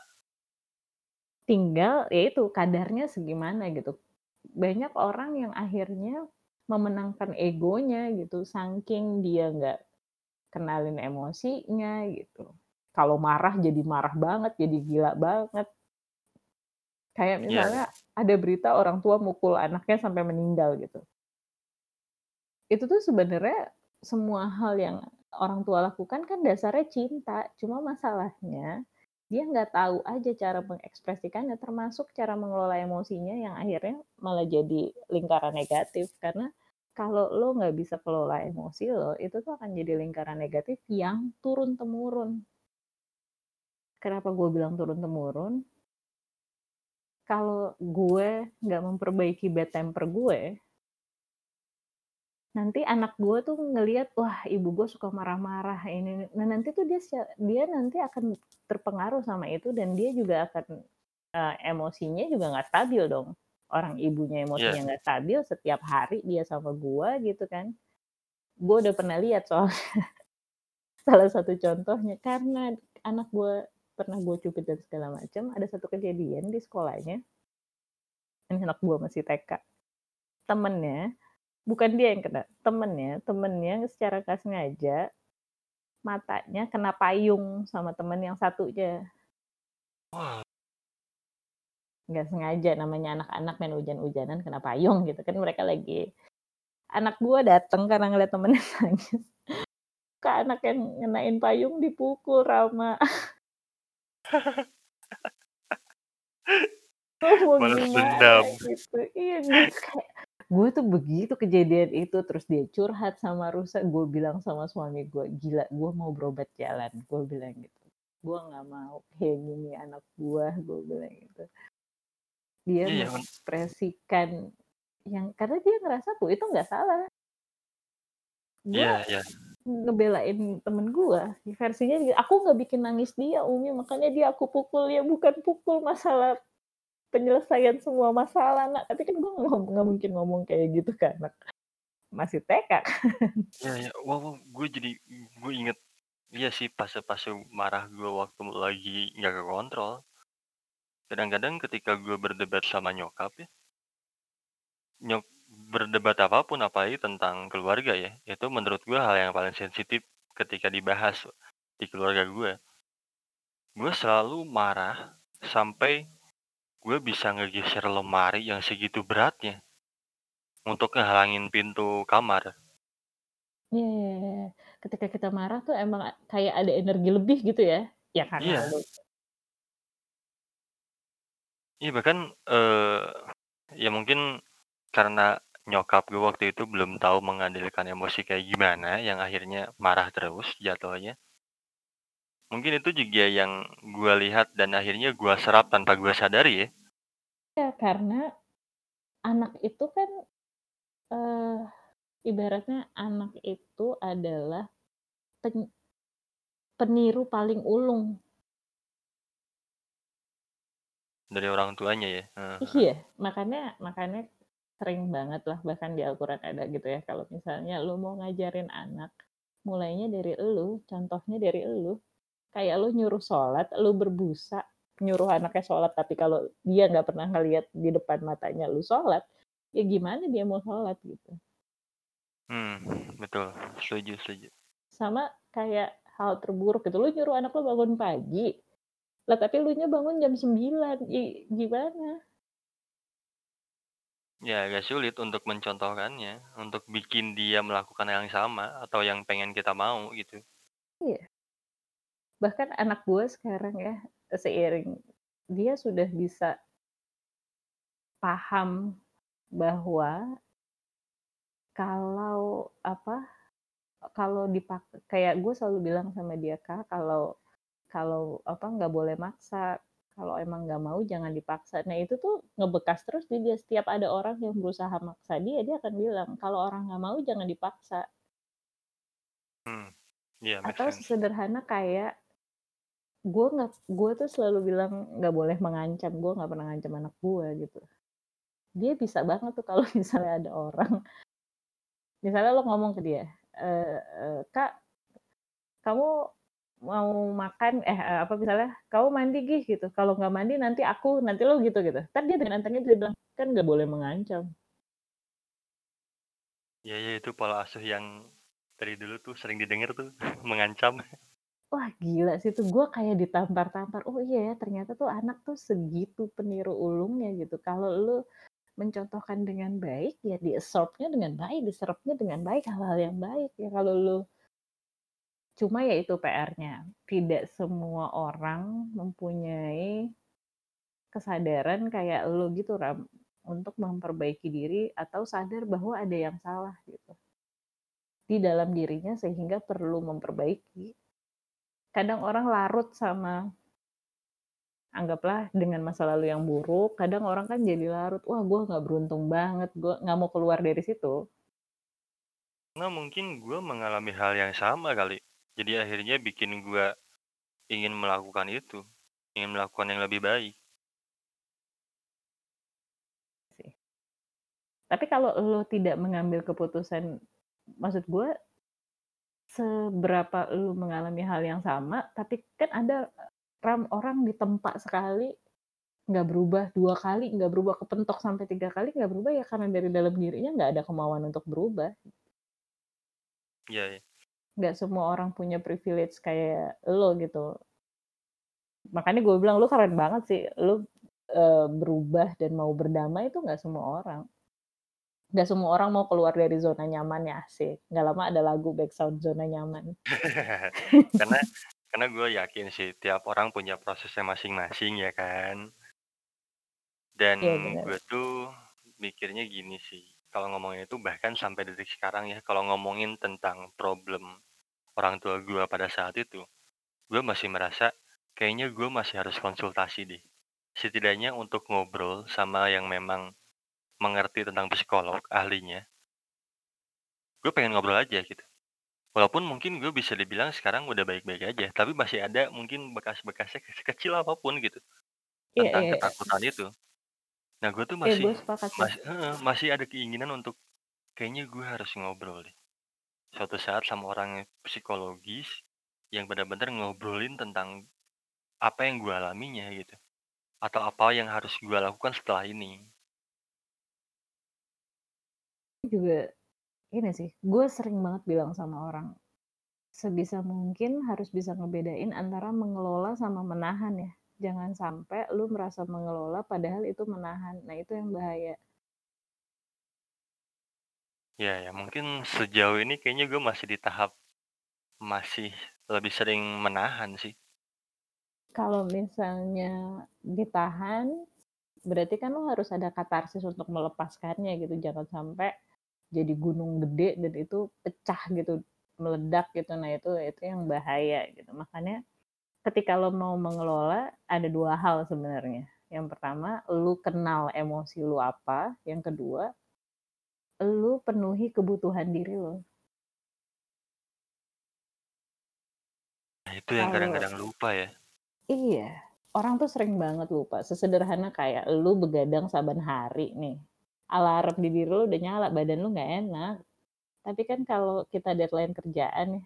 Tinggal, ya itu kadarnya segimana gitu. Banyak orang yang akhirnya memenangkan egonya gitu, saking dia nggak kenalin emosinya gitu. Kalau marah jadi marah banget, jadi gila banget. Kayak Iya misalnya iya. ada berita orang tua mukul anaknya sampai meninggal gitu. Itu tuh sebenarnya semua hal yang orang tua lakukan kan dasarnya cinta, cuma masalahnya dia nggak tahu aja cara mengekspresikannya, termasuk cara mengelola emosinya yang akhirnya malah jadi lingkaran negatif. Karena kalau lo nggak bisa kelola emosi lo, itu tuh akan jadi lingkaran negatif yang turun-temurun. Kenapa gue bilang turun-temurun? Kalau gue nggak memperbaiki bad temper gue nanti anak gue tuh ngelihat, "Wah, ibu gue suka marah-marah, ini ini." Nah, nanti tuh dia dia nanti akan terpengaruh sama itu dan dia juga akan, eee, emosinya juga nggak stabil dong. Orang ibunya Iya. emosinya nggak stabil, setiap hari dia sama gue gitu kan. Gue udah pernah lihat soalnya. Salah satu contohnya, karena anak gue pernah gue cubit dan segala macam, ada satu kejadian di sekolahnya ini anak gue masih TK. Temennya, bukan dia yang kena, temennya temennya secara nggak sengaja, matanya kena payung sama temen yang satunya. Wah. Nggak sengaja, namanya anak-anak main hujan-hujanan kena payung gitu kan, mereka lagi anak gue dateng karena ngeliat temennya nangis. suka anak yang ngenain payung dipukul, Rama. Balas gimana dendam. gitu. Iya, gue tuh begitu kejadian itu, terus dia curhat sama Rusa, gue bilang sama suami gue, "Gila, gue mau berobat jalan," gue bilang gitu. "Gue nggak mau kayak gini anak gue," gue bilang gitu. Dia Iya, men mengekspresikan yang karena dia ngerasa tuh itu nggak salah. Gue Iya iya. ngebelain temen gue, versinya "Aku nggak bikin nangis dia, Umi, makanya dia aku pukul." Ya bukan pukul masalah penyelesaian semua masalah, Nak, tapi kan gue nggak mungkin ngomong kayak gitu ke anak masih TK kan. Iya iya. Wow wow, gue jadi gue inget iya sih fase-fase marah gue waktu lagi nggak kekontrol. Kadang-kadang ketika gue berdebat sama nyokap ya nyok berdebat apa pun, apalagi tentang keluarga ya, itu menurut gue hal yang paling sensitif ketika dibahas di keluarga gue. Gue selalu marah sampai gue bisa ngegeser lemari yang segitu beratnya untuk ngehalangin pintu kamar. Iya iya iya. Ketika kita marah tuh emang kayak ada energi lebih gitu ya? Ya karena Iya. lu Iya bahkan, eee, ya mungkin karena nyokap gue waktu itu belum tahu mengendalikan emosi kayak gimana, yang akhirnya marah terus jatuhnya. Mungkin itu juga yang gue lihat dan akhirnya gue serap tanpa gue sadari ya. Iya, karena anak itu kan, eee, ibaratnya anak itu adalah pen peniru paling ulung. Dari orang tuanya ya? Heeh heeh. Iya, makanya makanya sering banget lah bahkan di Al-Quran ada gitu ya, kalau misalnya lu mau ngajarin anak, mulainya dari elu, contohnya dari elu. Kayak lu nyuruh sholat, lu berbusa, nyuruh anaknya sholat, tapi kalau dia nggak pernah ngelihat di depan matanya lu sholat, ya gimana dia mau sholat gitu. Mmm, betul, setuju setuju. Sama kayak hal terburuk gitu, lu nyuruh anak lu bangun pagi, lah tapi elunya bangun jam 9, i gimana? Ya agak sulit untuk mencontohkannya, untuk bikin dia melakukan yang sama atau yang pengen kita mau gitu. Iya. Bahkan anak gue sekarang ya, seiring dia sudah bisa paham bahwa kalau apa, kalau dipak kayak gue selalu bilang sama dia, "Kak, kalau kalau apa, nggak boleh maksa, kalau emang nggak mau jangan dipaksa." Nah itu tuh ngebekas terus di dia, setiap ada orang yang berusaha maksa dia, dia akan bilang, "Kalau orang nggak mau jangan dipaksa." Mmm, iya make Atau sense. sesederhana kayak gue nggak gue tuh selalu bilang nggak boleh mengancam, gue nggak pernah ngancam anak gue gitu. Dia bisa banget tuh kalau misalnya ada orang misalnya lo ngomong ke dia, eee, "Kak, kamu mau makan" eh, eee, apa misalnya, "Kamu mandi Gih," gitu, "kalau nggak mandi nanti aku, nanti lo," gitu gitu. Entar dia dengan entengnya bisa bilang, "Kan nggak boleh mengancam." Iya iya, itu pola asuh yang dari dulu tuh sering didengar tuh, mengancam. Wah gila sih itu, gue kayak ditampar-tampar, oh iya ya ternyata tuh anak tuh segitu peniru ulungnya gitu. Kalau lu mencontohkan dengan baik, ya di-absorb-nya dengan baik, diserapnya dengan baik, hal-hal yang baik. Ya kalau lu cuma ya itu PR-nya, tidak semua orang mempunyai kesadaran kayak lu gitu, Ram, untuk memperbaiki diri atau sadar bahwa ada yang salah gitu. Di dalam dirinya sehingga perlu memperbaiki. Kadang orang larut sama anggaplah dengan masa lalu yang buruk, kadang orang kan jadi larut, "Wah gue nggak beruntung banget, gue nggak mau keluar dari situ." Nah mungkin gue mengalami hal yang sama kali, jadi akhirnya bikin gue ingin melakukan itu, ingin melakukan yang lebih baik. Tapi kalau lu tidak mengambil keputusan maksud gue seberapa lu mengalami hal yang sama, tapi kan ada, Ram, orang ditempa sekali, nggak berubah, 2 kali nggak berubah, kepentok sampai 3 kali nggak berubah, ya karena dari dalam dirinya nggak ada kemauan untuk berubah. Iya iya. Nggak semua orang punya privilege kayak lu gitu. Makanya gue bilang, lu keren banget sih, lu, eee, berubah dan mau berdamai itu nggak semua orang. Nggak semua orang mau keluar dari zona nyamannya, asik. Nggak lama ada lagu backsound "Zona Nyaman". Karena karena gue yakin sih tiap orang punya prosesnya masing-masing ya kan. Dan bener. gue tuh mikirnya gini sih, kalau ngomongin itu bahkan sampai detik sekarang ya, kalau ngomongin tentang problem orang tua gue pada saat itu, gue masih merasa kayaknya gue masih harus konsultasi deh. Setidaknya untuk ngobrol sama yang memang mengerti tentang psikolog, ahlinya. Gue pengen ngobrol aja gitu. Walaupun mungkin gue bisa dibilang sekarang udah baik-baik aja, tapi masih ada mungkin bekas-bekasnya sekecil apa pun gitu, Iya tentang iya iya. ketakutan itu. Nah, gue tuh Iya, masih gue sepakat sih. mas heeh, masih ada keinginan untuk kayaknya gue harus ngobrol deh. Suatu saat sama orang psikologis, yang benar-benar ngobrolin tentang apa yang gue alaminya gitu, atau apa yang harus gue lakukan setelah ini. Juga ini sih, gue sering banget bilang sama orang, sebisa mungkin harus bisa ngebedain antara mengelola sama menahan ya. Jangan sampai lu merasa mengelola padahal itu menahan. Nah, itu yang bahaya. Ya ya, mungkin sejauh ini kayaknya gue masih di tahap masih lebih sering menahan sih. Kalau misalnya ditahan, berarti kan lu harus ada katarsis untuk melepaskannya gitu, jangan sampai jadi gunung gede dan itu pecah gitu, meledak gitu. Nah, itu itu yang bahaya gitu. Makanya ketika lo mau mengelola, ada 2 hal sebenarnya. Yang pertama, lu kenal emosi lu apa, yang kedua, lu penuhi kebutuhan diri lo. Nah, itu yang kadang-kadang lupa ya. Iya, orang tuh sering banget lupa, sesederhana kayak lu begadang saban hari nih, alarm di diri lu udah nyala, badan lu nggak enak. Tapi kan kalau kita deadline kerjaan nih,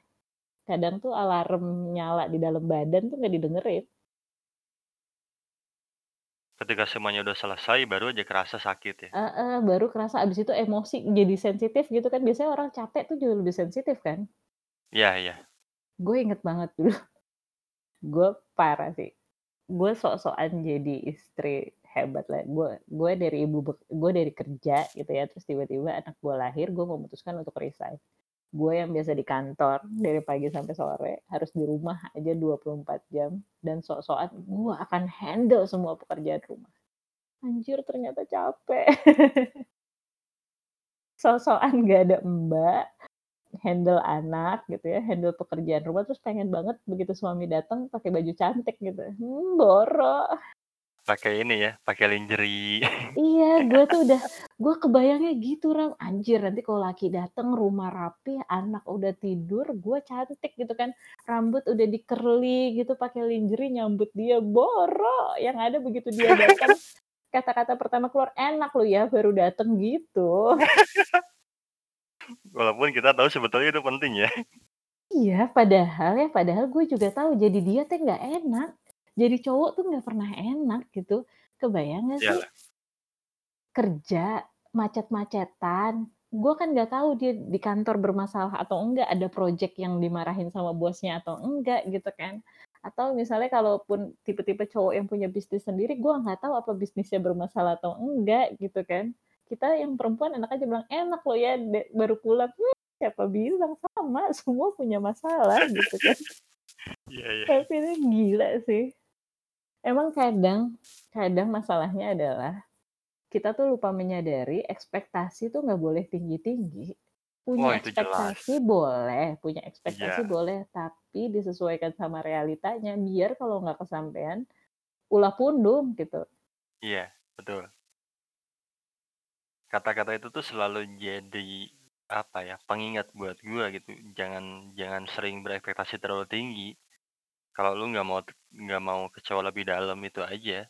kadang tuh alarm nyala di dalam badan tuh nggak didengerin. Ketika semuanya udah selesai baru aja kerasa sakit ya. Heeh, baru kerasa abis itu emosi jadi sensitif gitu kan, biasanya orang capek tuh jauh lebih sensitif kan. Iya iya. Gue inget banget dulu, gue parah sih, gue sok-sokan jadi istri hebat lah, gue gue dari ibu gue dari kerja gitu ya, terus tiba-tiba anak gue lahir, gue memutuskan untuk resign. Gue yang biasa di kantor dari pagi sampai sore, harus di rumah aja 24 jam, dan sok-sokan gue akan handle semua pekerjaan rumah. Anjir ternyata capek. Sok-sokan nggak ada mbak, handle anak gitu ya, handle pekerjaan rumah, terus pengen banget begitu suami datang pakai baju cantik gitu, mmm, boro. Pakai ini ya, pakai lingerie. Iya, gue tuh udah gue kebayangnya gitu, Ram, anjir nanti kalau laki dateng, rumah rapi, anak udah tidur, gue cantik gitu kan, rambut udah di-curly gitu, pakai lingerie nyambut dia, boro. Yang ada begitu dia datang, kata-kata pertama keluar, "Enak lu ya baru dateng," gitu. Walaupun kita tahu sebetulnya itu penting ya. Iya, padahal ya, padahal gue juga tahu jadi dia tuh nggak enak. Jadi cowok tuh nggak pernah enak gitu. Kebayang nggak sih? Iyalah. Kerja, macet-macetan, gue kan nggak tahu dia di kantor bermasalah atau enggak, ada project yang dimarahin sama bosnya atau enggak gitu kan. Atau misalnya kalaupun tipe-tipe cowok yang punya bisnis sendiri, gue nggak tahu apa bisnisnya bermasalah atau enggak gitu kan. Kita yang perempuan enak aja bilang, "Enak loh ya baru pulang," hmm, siapa bilang, sama, semua punya masalah gitu kan. Iya iya. Tapi ini gila sih. Emang kadang kadang masalahnya adalah, kita tuh lupa menyadari ekspektasi tuh nggak boleh tinggi-tinggi. Oh, Punya jelas. ekspektasi boleh punya ekspektasi Iya. boleh, tapi disesuaikan sama realitanya, biar kalau nggak kesampean, ulah pundung gitu. Iya, betul. Kata-kata itu tuh selalu jadi, apa ya, pengingat buat gua gitu, jangan jangan sering berekspektasi terlalu tinggi. Kalau lu nggak mau nggak mau kecewa lebih dalam, itu aja.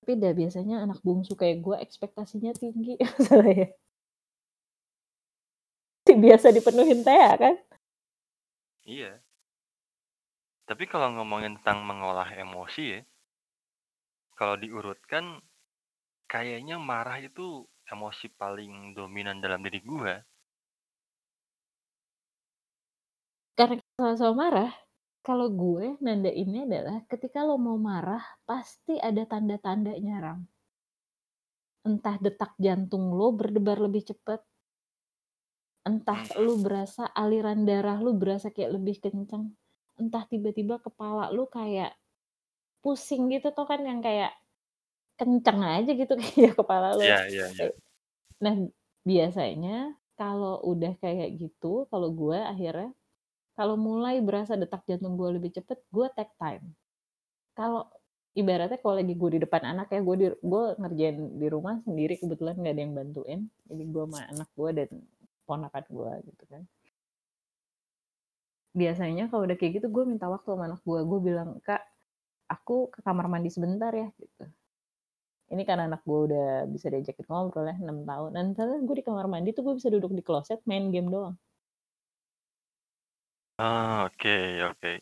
Tapi dah biasanya anak bungsu kayak gue ekspektasinya tinggi masalahnya. Biasa dipenuhin Thea kan? Iya. Tapi kalau ngomongin tentang mengolah emosi ya kalau diurutkan, kayaknya marah itu emosi paling dominan dalam diri gua. Sama-sama marah, kalau gue nandainnya adalah ketika lo mau marah, pasti ada tanda-tandanya, Ram. entah detak jantung lo berdebar lebih cepet entah lu berasa aliran darah lu berasa kayak lebih kenceng, entah tiba-tiba kepala lu kayak pusing gitu tau kan yang kayak kenceng aja gitu kayak kepala lu. Iya iya iya. Nah, biasanya kalau udah kayak gitu, kalau gue akhirnya, kalau mulai berasa detak jantung gue lebih cepet, gue take time. Kalau ibaratnya kalau lagi gue di depan anak ya, gue di gue ngerjain di rumah sendiri kebetulan nggak ada yang bantuin, jadi gue sama anak gue dan ponakan gue gitu kan. Biasanya kalau udah kayak gitu gue minta waktu sama anak gue, gue bilang, "Kak, aku ke kamar mandi sebentar ya," gitu. Ini karena anak gue udah bisa diajakin ngobrol ya 6 tahun, dan gue di kamar mandi tuh gue bisa duduk di kloset main game doang. Oh, oke oke.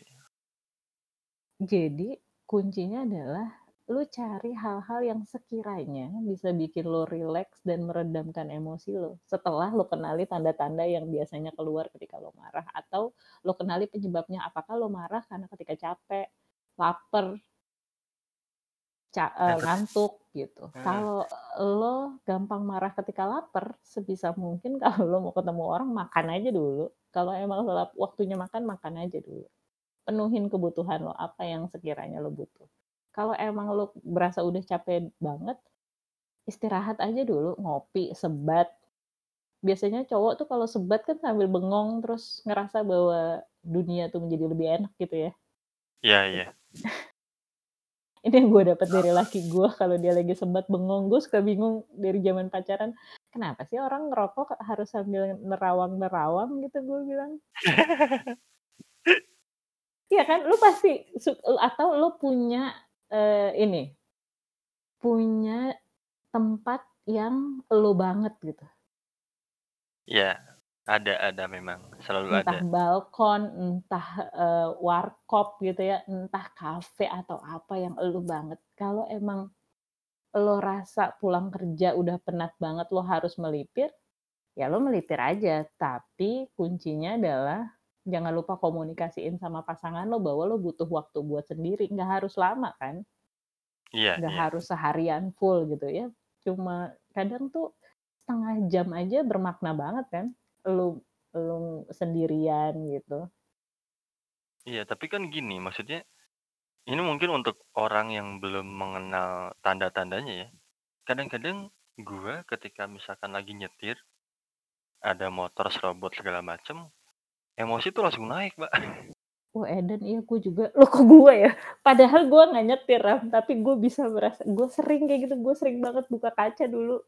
Jadi, kuncinya adalah lu cari hal-hal yang sekiranya bisa bikin lo rileks dan meredamkan emosi lo, setelah lo kenali tanda-tanda yang biasanya keluar ketika lo marah, atau lo kenali penyebabnya, apakah lo marah karena ketika capek, laper ca tet ngantuk gitu. heeh. Kalau lo gampang marah ketika laper, sebisa mungkin kalau lo mau ketemu orang makan aja dulu. Kalau emang lap waktunya makan, makan aja dulu. Penuhin kebutuhan lo, apa yang sekiranya lo butuh. Kalau emang lo berasa udah capek banget, istirahat aja dulu, ngopi, sebat. Biasanya cowok tuh kalau sebat kan sambil bengong, terus ngerasa bahwa dunia tuh menjadi lebih enak gitu ya. Iya iya. Ini yang gue dapet dari laki gue kalau dia lagi sebat bengong, gue suka bingung dari zaman pacaran, kenapa sih orang ngerokok harus sambil nerawang-nerawang gitu, gue bilang. Iya kan, lu pasti atau lu punya, eee, ini punya tempat yang elu banget gitu. Iya, ada ada memang, selalu Entah ada. balkon, entah, eee, warkop gitu ya, entah kafe atau apa yang elu banget. Kalau emang lo rasa pulang kerja udah penat banget, lo harus melipir, ya lo melipir aja. Tapi kuncinya adalah jangan lupa komunikasiin sama pasangan lo bahwa lo butuh waktu buat sendiri, nggak harus lama kan. Iya Nggak iya. harus seharian full gitu ya, cuma kadang tuh setengah jam aja bermakna banget kan, elu elu sendirian gitu. Iya, tapi kan gini, maksudnya ini mungkin untuk orang yang belum mengenal tanda-tandanya ya. Kadang-kadang gua ketika misalkan lagi nyetir ada motor serobot segala macem, emosi tuh langsung naik, Mbak. Oh, edan, iya gue juga. Loh kok gue ya? Padahal gue nggak nyetir, Ram, tapi gue bisa merasa gue sering kayak gitu, gue sering banget buka kaca dulu.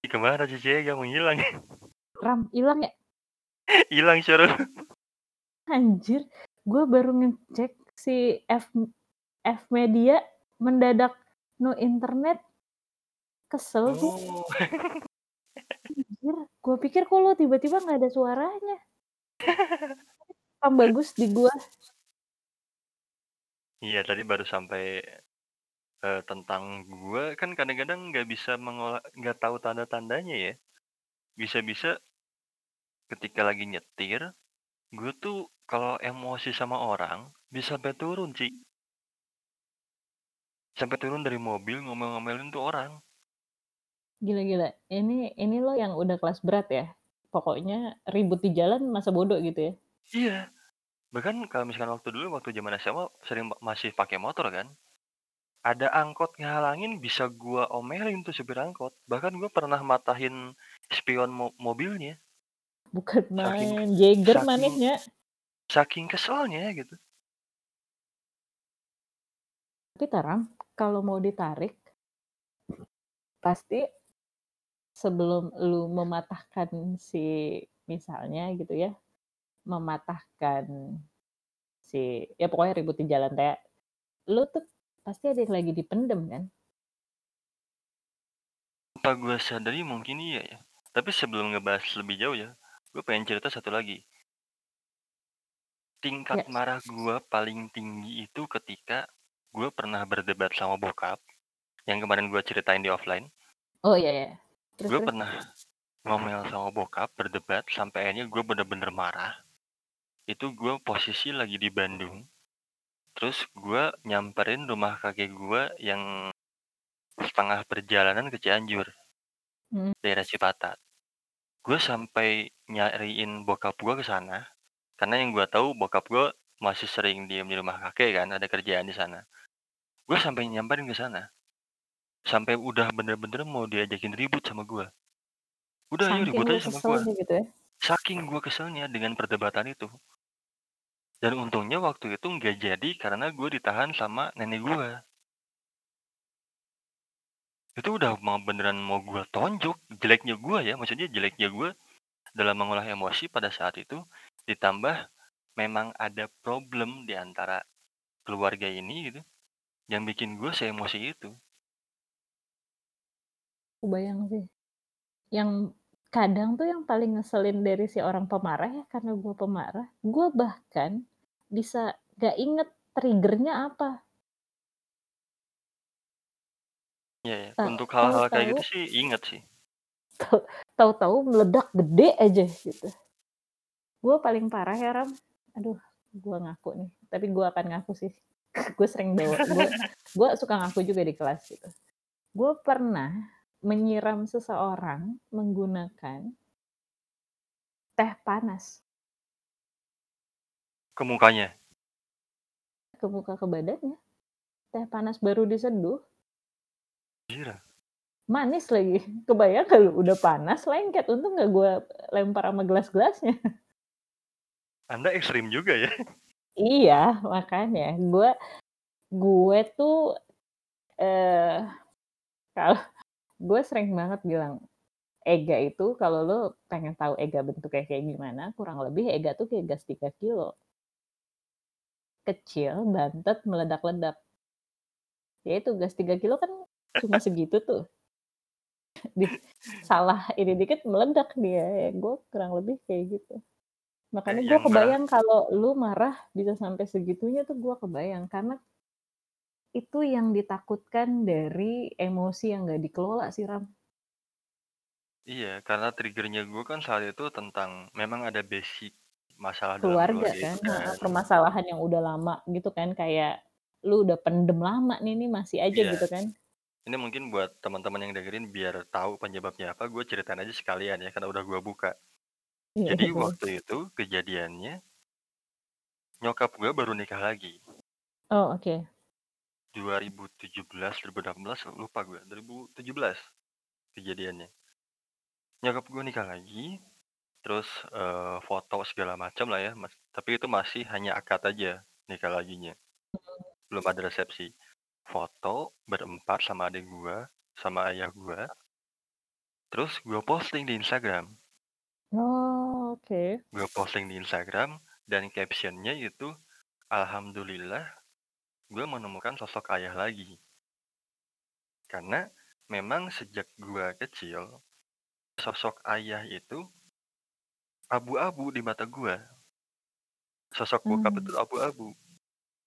Ih, ke mana ceweknya menghilang? Ram, ilang ya? Hilang lu. Anjir, gue baru ngecek si F F-media mendadak no internet. Kesel gue. Oh. Anjir, gue pikir kok lo tiba-tiba nggak ada suaranya. Rekam bagus di gua. Iya, tadi baru sampai, eee, tentang gua kan kadang-kadang nggak bisa mengolah nggak tahu tanda-tandanya ya. Bisa-bisa ketika lagi nyetir, gue tuh kalau emosi sama orang bisa sampai turun, Ci. Sampai turun dari mobil ngomel-ngomelin tuh orang. Gila gila, ini ini lo yang udah kelas berat ya? Pokoknya ribut di jalan masa bodoh gitu ya? Iya, bahkan kalau misalkan waktu dulu, waktu zaman SMA sering ma masih pakai motor kan. Ada angkot ngehalangin bisa gua omelin tuh supir angkot, bahkan gua pernah matahin spion mo mobilnya. Bukan Saking main, saking manehnya. saking keselnya gitu. Tapi Ram, kalau mau ditarik pasti sebelum lu mematahkan si misalnya gitu ya, mematahkan si ya pokoknya ribut di jalan kayak, lu tuh pasti ada yang lagi dipendem kan? Tanpa gua sadari mungkin iya ya. Tapi sebelum ngebahas lebih jauh ya, gue pengen cerita satu lagi. Ya. Tingkat marah gua paling tinggi itu ketika gue pernah berdebat sama bokap, yang kemarin gua ceritain di offline. Oh, iya iya. Gue pernah ngomel sama bokap, berdebat, sampai akhirnya gue bener-bener marah. Itu gue posisi lagi di Bandung. Terus gue nyamperin rumah kakek gue yang setengah perjalanan ke Cianjur. Mhm. Daerah Cipatat. Gue sampai nyariin bokap gue ke sana, karena yang gue tahu bokap gue masih sering diem di rumah kakek kan, ada kerjaan di sana. Gue sampai nyamperin ke sana. Sampai udah bener-bener mau diajakin ribut sama gue. Udah ayo Saking ribut lu aja sama gue. keselnya gitu ya? Saking gue keselnya dengan perdebatan itu. Dan untungnya waktu itu nggak jadi karena gue ditahan sama nenek gue. Itu udah mau beneran mau gue tonjok, jeleknya gue ya, maksudnya jeleknya gue dalam mengolah emosi pada saat itu, ditambah memang ada problem di antara keluarga ini gitu, yang bikin gue seemosi itu. Kebayang sih. Yang kadang tuh yang paling ngeselin dari si orang pemarah ya, karena gue pemarah, gue bahkan bisa gak inget trigger-nya apa. Iya ya, Ta untuk hal-hal kayak gitu sih inget sih. Tahu-tahu meledak gede aja gitu. Gue paling parah ya, Ram, aduh gue ngaku nih, tapi gue akan ngaku sih. Gue sering bawa gue gue suka ngaku juga di kelas gitu. Gue pernah menyiram seseorang menggunakan teh panas. Ke mukanya? Ke muka, ke badannya. Teh panas baru diseduh. Gila. Manis lagi. Kebayang nggak lu udah panas lengket, untung nggak gue lempar sama gelas-gelasnya. Anda ekstrim juga ya? Iya, makanya gue gue tuh, eee, kalau gue sering banget bilang, Ega itu kalau lu pengen tahu Ega bentuknya kayak gimana, kurang lebih Ega tuh kayak gas 3 kilo. Kecil, bantet, meledak-ledak. Ya itu gas 3 kilo kan cuma segitu tuh. Di salah ini dikit meledak dia, ya gue kurang lebih kayak gitu. Makanya gue kebayang kalau lu marah bisa sampai segitunya tuh gue kebayang, karena itu yang ditakutkan dari emosi yang nggak dikelola sih, Ram. Iya, karena trigger-nya gue kan saat itu tentang memang ada basic masalah dalam Keluarga keluarga kan, kan. permasalahan yang udah lama gitu kan, kayak lu udah pendem lama nih, nih masih aja Iya. gitu kan. Ini mungkin buat teman-teman yang dengerin biar tahu penyebabnya apa, gue ceritain aja sekalian ya, karena udah gue buka. Iya, Jadi waktu itu kejadiannya nyokap gue baru nikah lagi. Oh, oke. 2017, 2018 lupa gue, 2017 kejadiannya. Nyokap gue nikah lagi, terus, eee, foto segala macam lah ya, mas tapi itu masih hanya akad aja nikah laginya. Mhm. Belum ada resepsi. Foto berempat sama adik gue, sama ayah gue. Terus gue posting di Instagram. Oh, oke. Gue posting di Instagram dan caption-nya itu, "Alhamdulillah gue menemukan sosok ayah lagi." Karena memang sejak gue kecil, sosok ayah itu abu-abu di mata gue. Sosok bokap itu Mmm. abu-abu.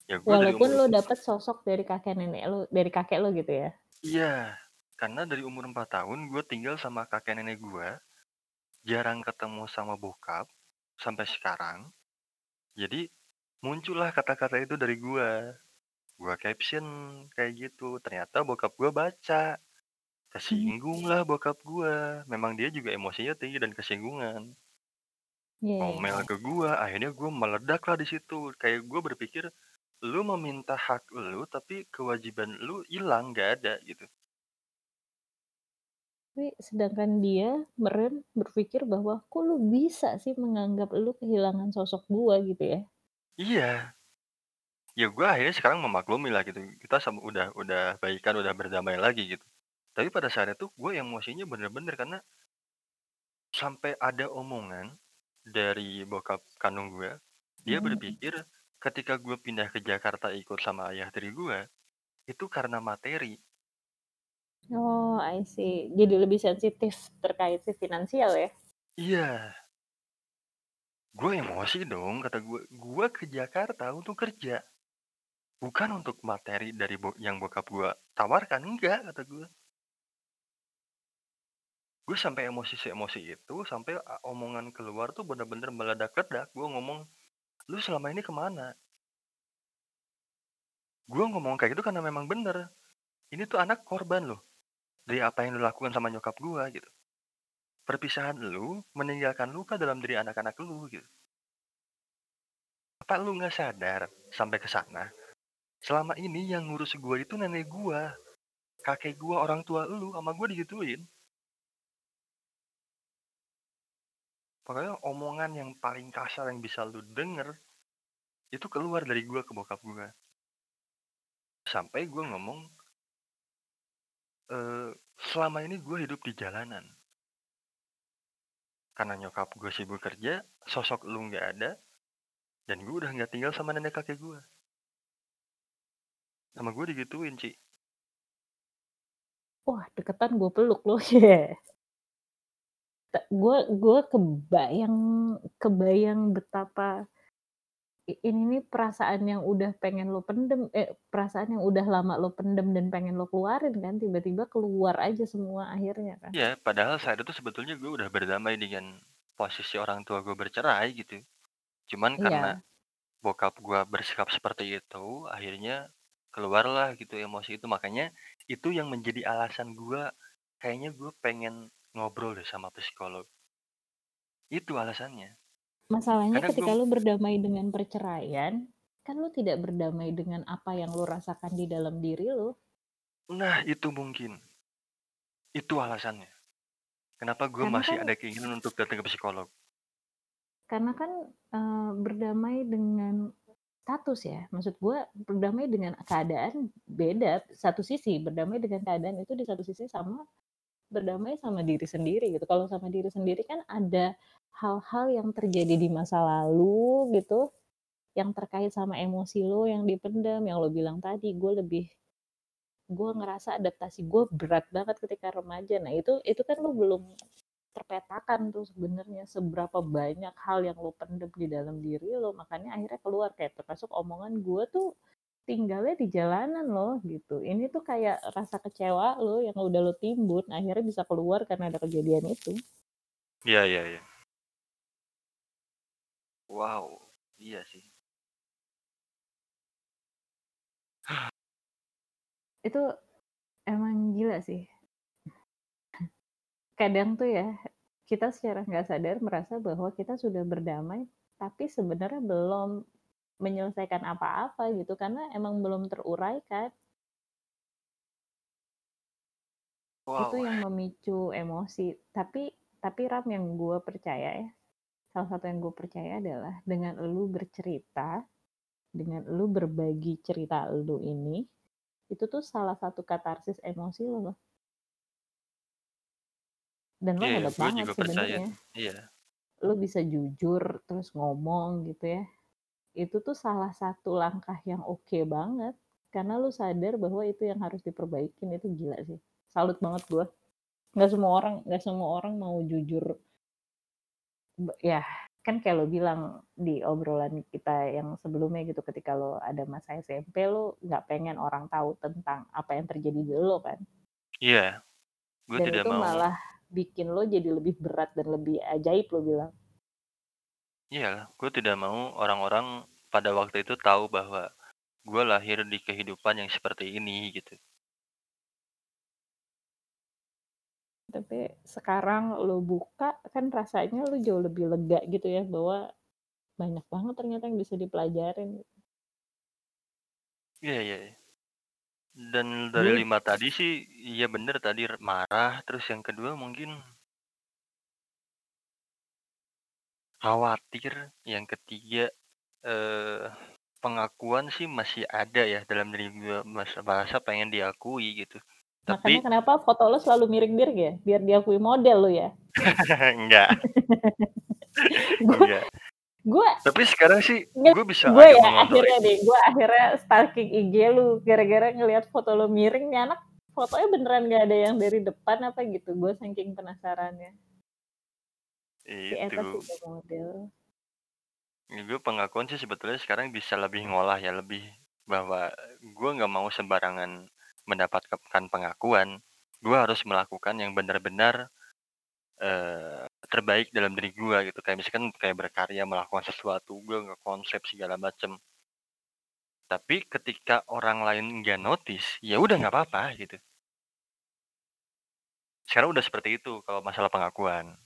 Ya gue dari Walaupun umur 4 dapet sosok dari kakek nenek lu dari kakek lu gitu ya? Iya, karena dari umur 4 tahun gue tinggal sama kakek nenek gue, jarang ketemu sama bokap, sampai sekarang. Jadi, muncullah kata-kata itu dari gue. Gue caption kayak gitu, ternyata bokap gue baca. Mhm. Tersinggung-lah bokap gue, memang dia juga emosinya tinggi dan kesinggungan. Iya iya Ngomel iya. ke gue, akhirnya gue meledaklah di situ. Kayak gue berpikir, lu meminta hak lu, tapi kewajiban lu hilang, nggak ada gitu. Tapi sedangkan dia meren berpikir bahwa, "Kok lu bisa sih menganggap lu kehilangan sosok gua?" Gitu ya? Iya. Ya gue akhirnya sekarang memaklumilah gitu, kita sama udah udah baikan, udah berdamai lagi gitu. Tapi pada saat itu gue emosinya bener-bener karena sampai ada omongan dari bokap kandung gue, dia mhm. berpikir ketika gue pindah ke Jakarta ikut sama ayah tiri gue, itu karena materi. Oh, I see. Jadi lebih sensitif terkait si finansial ya? Iya. Gue emosi dong, kata gue, "Gue ke Jakarta untuk kerja, bukan untuk materi dari bo yang bokap gue tawarkan, enggak," kata gue. Gue sampai emosi seemosi itu, sampai omongan keluar tuh bener-bener meledak-ledak. Gue ngomong, "Lu selama ini ke mana?" Gue ngomong kayak gitu karena memang bener. Ini tuh anak korban loh, dari apa yang lu lakukan sama nyokap gua gitu. Perpisahan lu meninggalkan luka dalam diri anak-anak lu gitu. Apa lu nggak sadar sampai ke sana? Selama ini yang ngurus gua itu nenek gua, kakek gua, orang tua lu, sama gua digituin. Pokoknya omongan yang paling kasar yang bisa lu denger, itu keluar dari gua ke bokap gua. Sampai gua ngomong eee, selama ini gua hidup di jalanan. Karena nyokap gua sibuk kerja, sosok lu nggak ada, dan gua udah nggak tinggal sama nenek kakek gua. Sama gua digituin, Ci. Wah, deketan gua peluk lu, yeah. Te gua gua kebayang kebayang betapa i ini nih perasaan yang udah pengen lu pendem eh, perasaan yang udah lama lu pendem dan pengen lu keluarin kan, tiba-tiba keluar aja semua akhirnya kan. Iya, padahal saat itu sebetulnya gua udah berdamai dengan posisi orang tua gua bercerai gitu. Cuman karena Iya. bokap gua bersikap seperti itu, akhirnya keluarlah gitu emosi itu. Makanya itu yang menjadi alasan gua, kayaknya gua pengen ngobrol deh sama psikolog. Itu alasannya. Masalahnya Karena ketika lu berdamai dengan perceraian, kan lu tidak berdamai dengan apa yang lu rasakan di dalam diri lu. Nah, itu mungkin. Itu alasannya. Kenapa Karena masih kan ada keinginan untuk datang ke psikolog. Karena kan, eee, berdamai dengan status ya, maksud gua berdamai dengan keadaan beda, satu sisi berdamai dengan keadaan itu di satu sisi sama berdamai sama diri sendiri gitu. Kalau sama diri sendiri kan ada hal-hal yang terjadi di masa lalu gitu, yang terkait sama emosi lu yang dipendam, yang lu bilang tadi, gua lebih gua ngerasa adaptasi gua berat banget ketika remaja. Nah itu itu kan lu belum terpetakan tuh sebenarnya seberapa banyak hal yang lu pendem di dalam diri lu, makanya akhirnya keluar kayak termasuk omongan gua tuh tinggalnya di jalanan loh gitu. Ini tuh kayak rasa kecewa lu yang udah lu timbun akhirnya bisa keluar karena ada kejadian itu. Iya iya iya. Wow, iya sih. Itu emang gila sih. Kadang tuh ya, kita secara nggak sadar merasa bahwa kita sudah berdamai, tapi sebenarnya belum menyelesaikan apa-apa gitu, karena emang belum teruraikan. Itu Wow. yang memicu emosi. Tapi tapi Ram yang gue percaya ya, salah satu yang gue percaya adalah dengan lu bercerita, dengan lu berbagi cerita lu ini, itu tuh salah satu katarsis emosi lu loh. Dan lo Iya, hebat banget sebenarnya. iya. Lu bisa jujur, terus ngomong gitu ya. Itu tuh salah satu langkah yang oke banget, karena lu sadar bahwa itu yang harus diperbaikin, itu gila sih. Salut banget gua. Nggak semua orang nggak semua orang mau jujur yah, kan kayak lo bilang di obrolan kita yang sebelumnya gitu, ketika lo ada masa SMP, lo nggak pengen orang tahu tentang apa yang terjadi di lo kan. Iya, gua Dan tidak itu mau malah bikin lo jadi lebih berat dan lebih ajaib lo bilang. Iya, gua tidak mau orang-orang pada waktu itu tahu bahwa gua lahir di kehidupan yang seperti ini gitu. Tapi sekarang lo buka, kan rasanya lo jauh lebih lega gitu ya, bahwa banyak banget ternyata yang bisa dipelajarin. Iya iya iya. Dan dari Gue 5 tadi sih, iya bener tadi marah, terus yang kedua mungkin khawatir, yang ketiga, eee, pengakuan sih masih ada ya dalam diri gua, mas merasa pengen diakui gitu. Makanya Tapi kenapa foto lo selalu miring-miring ya? Biar diakui model lo ya? Enggak. Gue Enggak. gue Tapi sekarang sih, gua bisa gue agak ya mengontrol akhirnya itu. nih, gue akhirnya stalking IG lu, gara-gara ngelihat foto lo miring, nih anak fotonya beneran nggak ada yang dari depan apa gitu, gue saking penasarannya. Sih Itu. model. Ya gue pengakuan sih sebetulnya sekarang bisa lebih ngolah ya, lebih bahwa gua nggak mau sembarangan mendapatkan pengakuan. Gua harus melakukan yang benar-benar, eee, terbaik dalam diri gua gitu. Kayak misalkan kayak berkarya, melakukan sesuatu, gua nggak konsep segala macem. Tapi ketika orang lain nggak notice, ya udah nggak apa-apa gitu. Sekarang udah seperti itu kalau masalah pengakuan.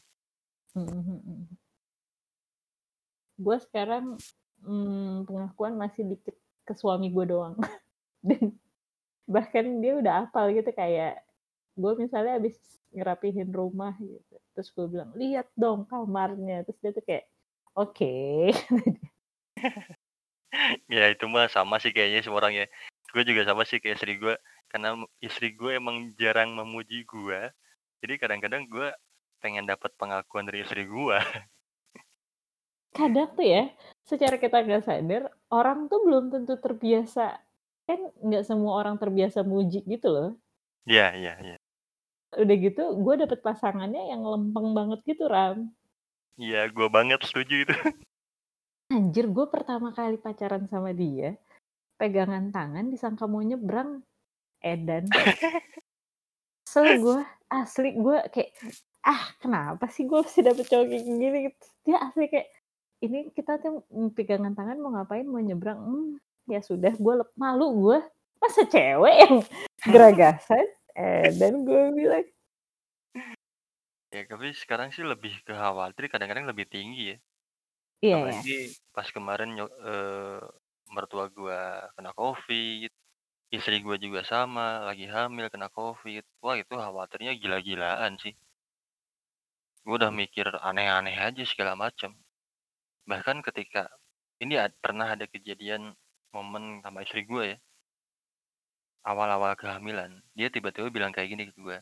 Mhm. Gue sekarang, mmm, pengakuan masih dikit ke suami gue doang. Dan bahkan dia udah hafal gitu kayak gue misalnya habis ngerapihin rumah gitu, terus gue bilang, "Lihat dong kamarnya." Terus dia tuh kayak, "Oke." Ya itu mah sama sih kayaknya semua orang ya. Gue juga sama sih kayak istri gue, karena istri gue emang jarang memuji gue, jadi kadang-kadang gue pengen dapat pengakuan dari istri gue. Kadang tuh ya, secara kita nggak sadar, orang tuh belum tentu terbiasa kan nggak semua orang terbiasa muji gitu loh. Iya iya iya. Udah gitu gue dapet pasangannya yang lempeng banget gitu, Ram. Iya, gue banget setuju itu. Anjir, gue pertama kali pacaran sama dia, pegangan tangan disangka mau nyebrang, edan. Kesel gue, asli gue kayak, "Ah, kenapa sih gue mesti dapet cowok kayak gini?" Gitu. Dia asli kayak, "Ini kita tuh, pegangan tangan mau ngapain, mau nyebrang." Mmm, ya sudah gue lep malu gue, masa cewek yang geragasan, edan gue bilang. Ya tapi sekarang sih lebih ke khawatir kadang-kadang lebih tinggi ya. Iya ya. Apalagi pas kemarin eee, mertua gua kena Covid, istri gua juga sama, lagi hamil kena Covid. Wah itu khawatirnya gila-gilaan sih. Gue udah mikir aneh-aneh aja segala macam. Bahkan ketika ini ad pernah ada kejadian momen sama istri gue ya. Awal-awal kehamilan, dia tiba-tiba bilang kayak gini ke gue.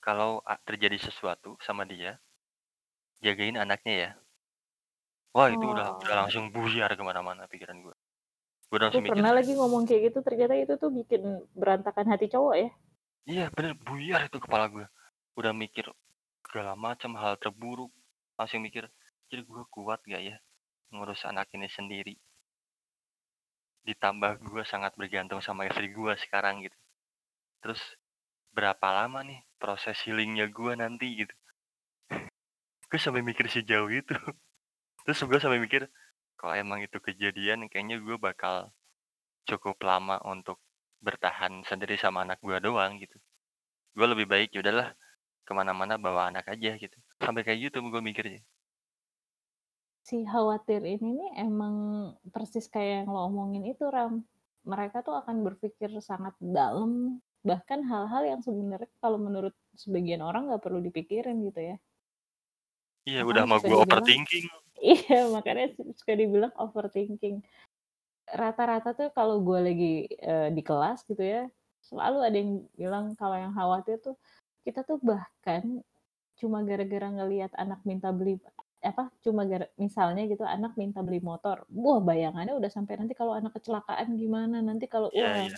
Kalau a terjadi sesuatu sama dia, jagain anaknya ya. Wah itu udah udah Oh. langsung buyar ke mana-mana pikiran gue. Gue Gue langsung mikir pernah lagi ngomong kayak gitu, ternyata itu tuh bikin berantakan hati cowok ya. Iya bener, buyar itu kepala gue. Udah mikir segala macam hal terburuk, langsung mikir, "Anjir gue kuat gak ya ngurus anak ini sendiri?" Ditambah gue sangat bergantung sama istri gue sekarang gitu. Terus berapa lama nih proses healing-nya gue nanti gitu. Gue sampai mikir sejauh itu. Terus gue sampai mikir, kalau emang itu kejadian kayaknya gue bakal cukup lama untuk bertahan sendiri sama anak gue doang gitu. Gue lebih baik ya udahlah ke mana-mana bawa anak aja gitu. Sampai kayak gitu gue mikirnya. Si khawatir ini nih emang persis kayak yang lo omongin itu, Ram. Mereka tuh akan berpikir sangat dalam, bahkan hal-hal yang sebenarnya kalau menurut sebagian orang nggak perlu dipikirin gitu ya. Iya udah Makanya suka gue overthinking. iya, makanya su suka dibilang overthinking. Rata-rata tuh kalau gue lagi, eee, di kelas gitu ya, selalu ada yang bilang kalau yang khawatir tuh, kita tuh bahkan cuma gara-gara ngelihat anak minta beli apa, cuma gara misalnya gitu anak minta beli motor, wah bayangannya udah sampai nanti kalau anak kecelakaan gimana, nanti kalau wah, iya.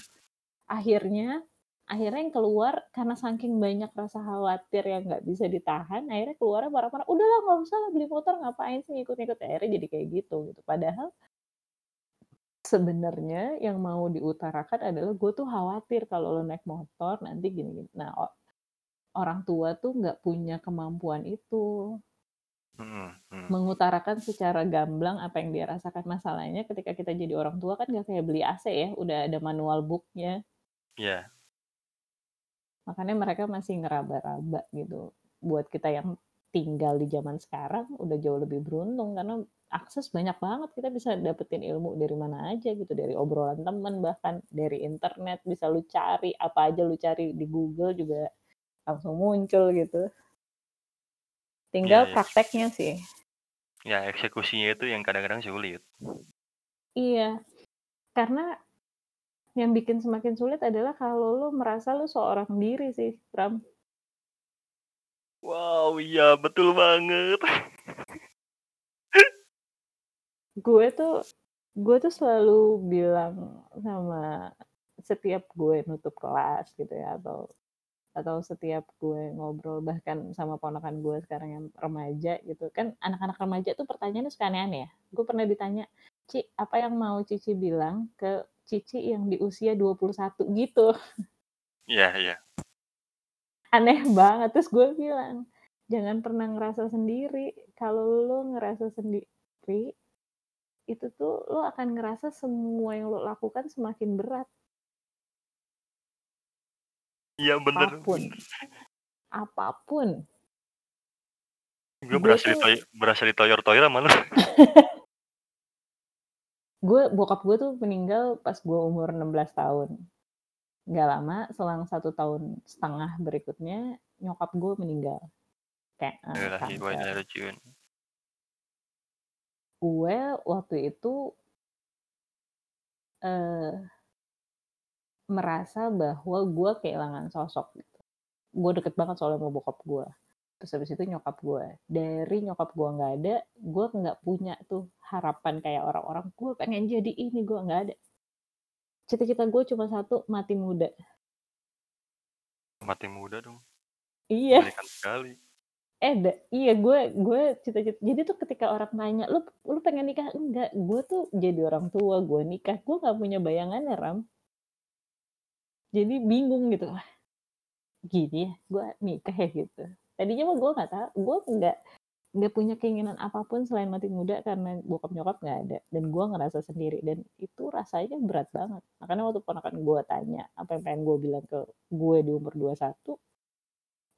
akhirnya akhirnya yang keluar karena saking banyak rasa khawatir yang nggak bisa ditahan, akhirnya keluarnya marah-marah, "Udahlah nggak usah lah beli motor, ngapain sih ngikut-ngikut?" Akhirnya jadi kayak gitu, gitu. Padahal sebenarnya yang mau diutarakan adalah, "Gue tuh khawatir kalau lo naik motor nanti gini-gini." Nah, orang tua tuh nggak punya kemampuan itu. Mhm mhm. Mengutarakan secara gamblang apa yang dia rasakan. Masalahnya ketika kita jadi orang tua kan nggak kayak beli AC ya, udah ada manual book-nya. Iya. Makanya mereka masih ngeraba-raba gitu. Buat kita yang tinggal di zaman sekarang udah jauh lebih beruntung karena akses banyak banget, kita bisa dapetin ilmu dari mana aja gitu, dari obrolan temen, bahkan dari internet bisa lu cari, apa aja lu cari di Google juga langsung muncul gitu. Tinggal iya. prakteknya sih. Ya eksekusinya itu yang kadang-kadang sulit. Iya, karena yang bikin semakin sulit adalah kalau lu merasa lu seorang diri sih, Bram. Wow, iya betul banget. Gue tuh gue tuh selalu bilang sama setiap gue nutup kelas gitu ya, atau atau setiap gue ngobrol bahkan sama ponakan gue sekarang yang remaja gitu, kan anak-anak remaja tuh pertanyaannya suka aneh-aneh ya. Gue pernah ditanya, "Ci, apa yang mau Cici bilang ke Cici yang di usia 21?" Gitu. Iya iya. Aneh banget, terus gue bilang, "Jangan pernah ngerasa sendiri, kalau lu ngerasa sendiri, itu tuh lo akan ngerasa semua yang lo lakukan semakin berat. Iya, bener Apa pun. Apa pun. Gue berhasil tuh ditoy berhasil ditoyor-toyor sama lu. Gue bokap gue tuh meninggal pas gue umur 16 tahun. Nggak lama, selang 1 tahun setengah berikutnya, nyokap gue meninggal. Kayak, ilaihi raji'un. Gue waktu itu eee merasa bahwa gue kehilangan sosok gitu. Gue deket banget soalnya sama bokap gue. Terus habis itu nyokap gue. Dari nyokap gue nggak ada, gue nggak punya tuh harapan kayak orang-orang, "Gue pengen jadi ini," gue nggak ada. Cita-cita gue cuma satu, mati muda. Mati muda dong. Iya. Sekali. Eh, da iya gue gue cita-cit jadi tuh ketika orang nanya, "Lu lu pengen nikah?" Enggak, gue tuh jadi orang tua, gue nikah, gue nggak punya bayangannya, Ram. Jadi bingung gitu, "Wah, gini ya, gue nikah ya?" Gitu. Tadinya mah gue tahu, gue nggak nggak punya keinginan apa pun selain mati muda karena bokap nyokap nggak ada, dan gue ngerasa sendiri dan itu rasanya berat banget. Makanya waktu ponakan gue tanya, apa yang pengen gue bilang ke gue di umur 21,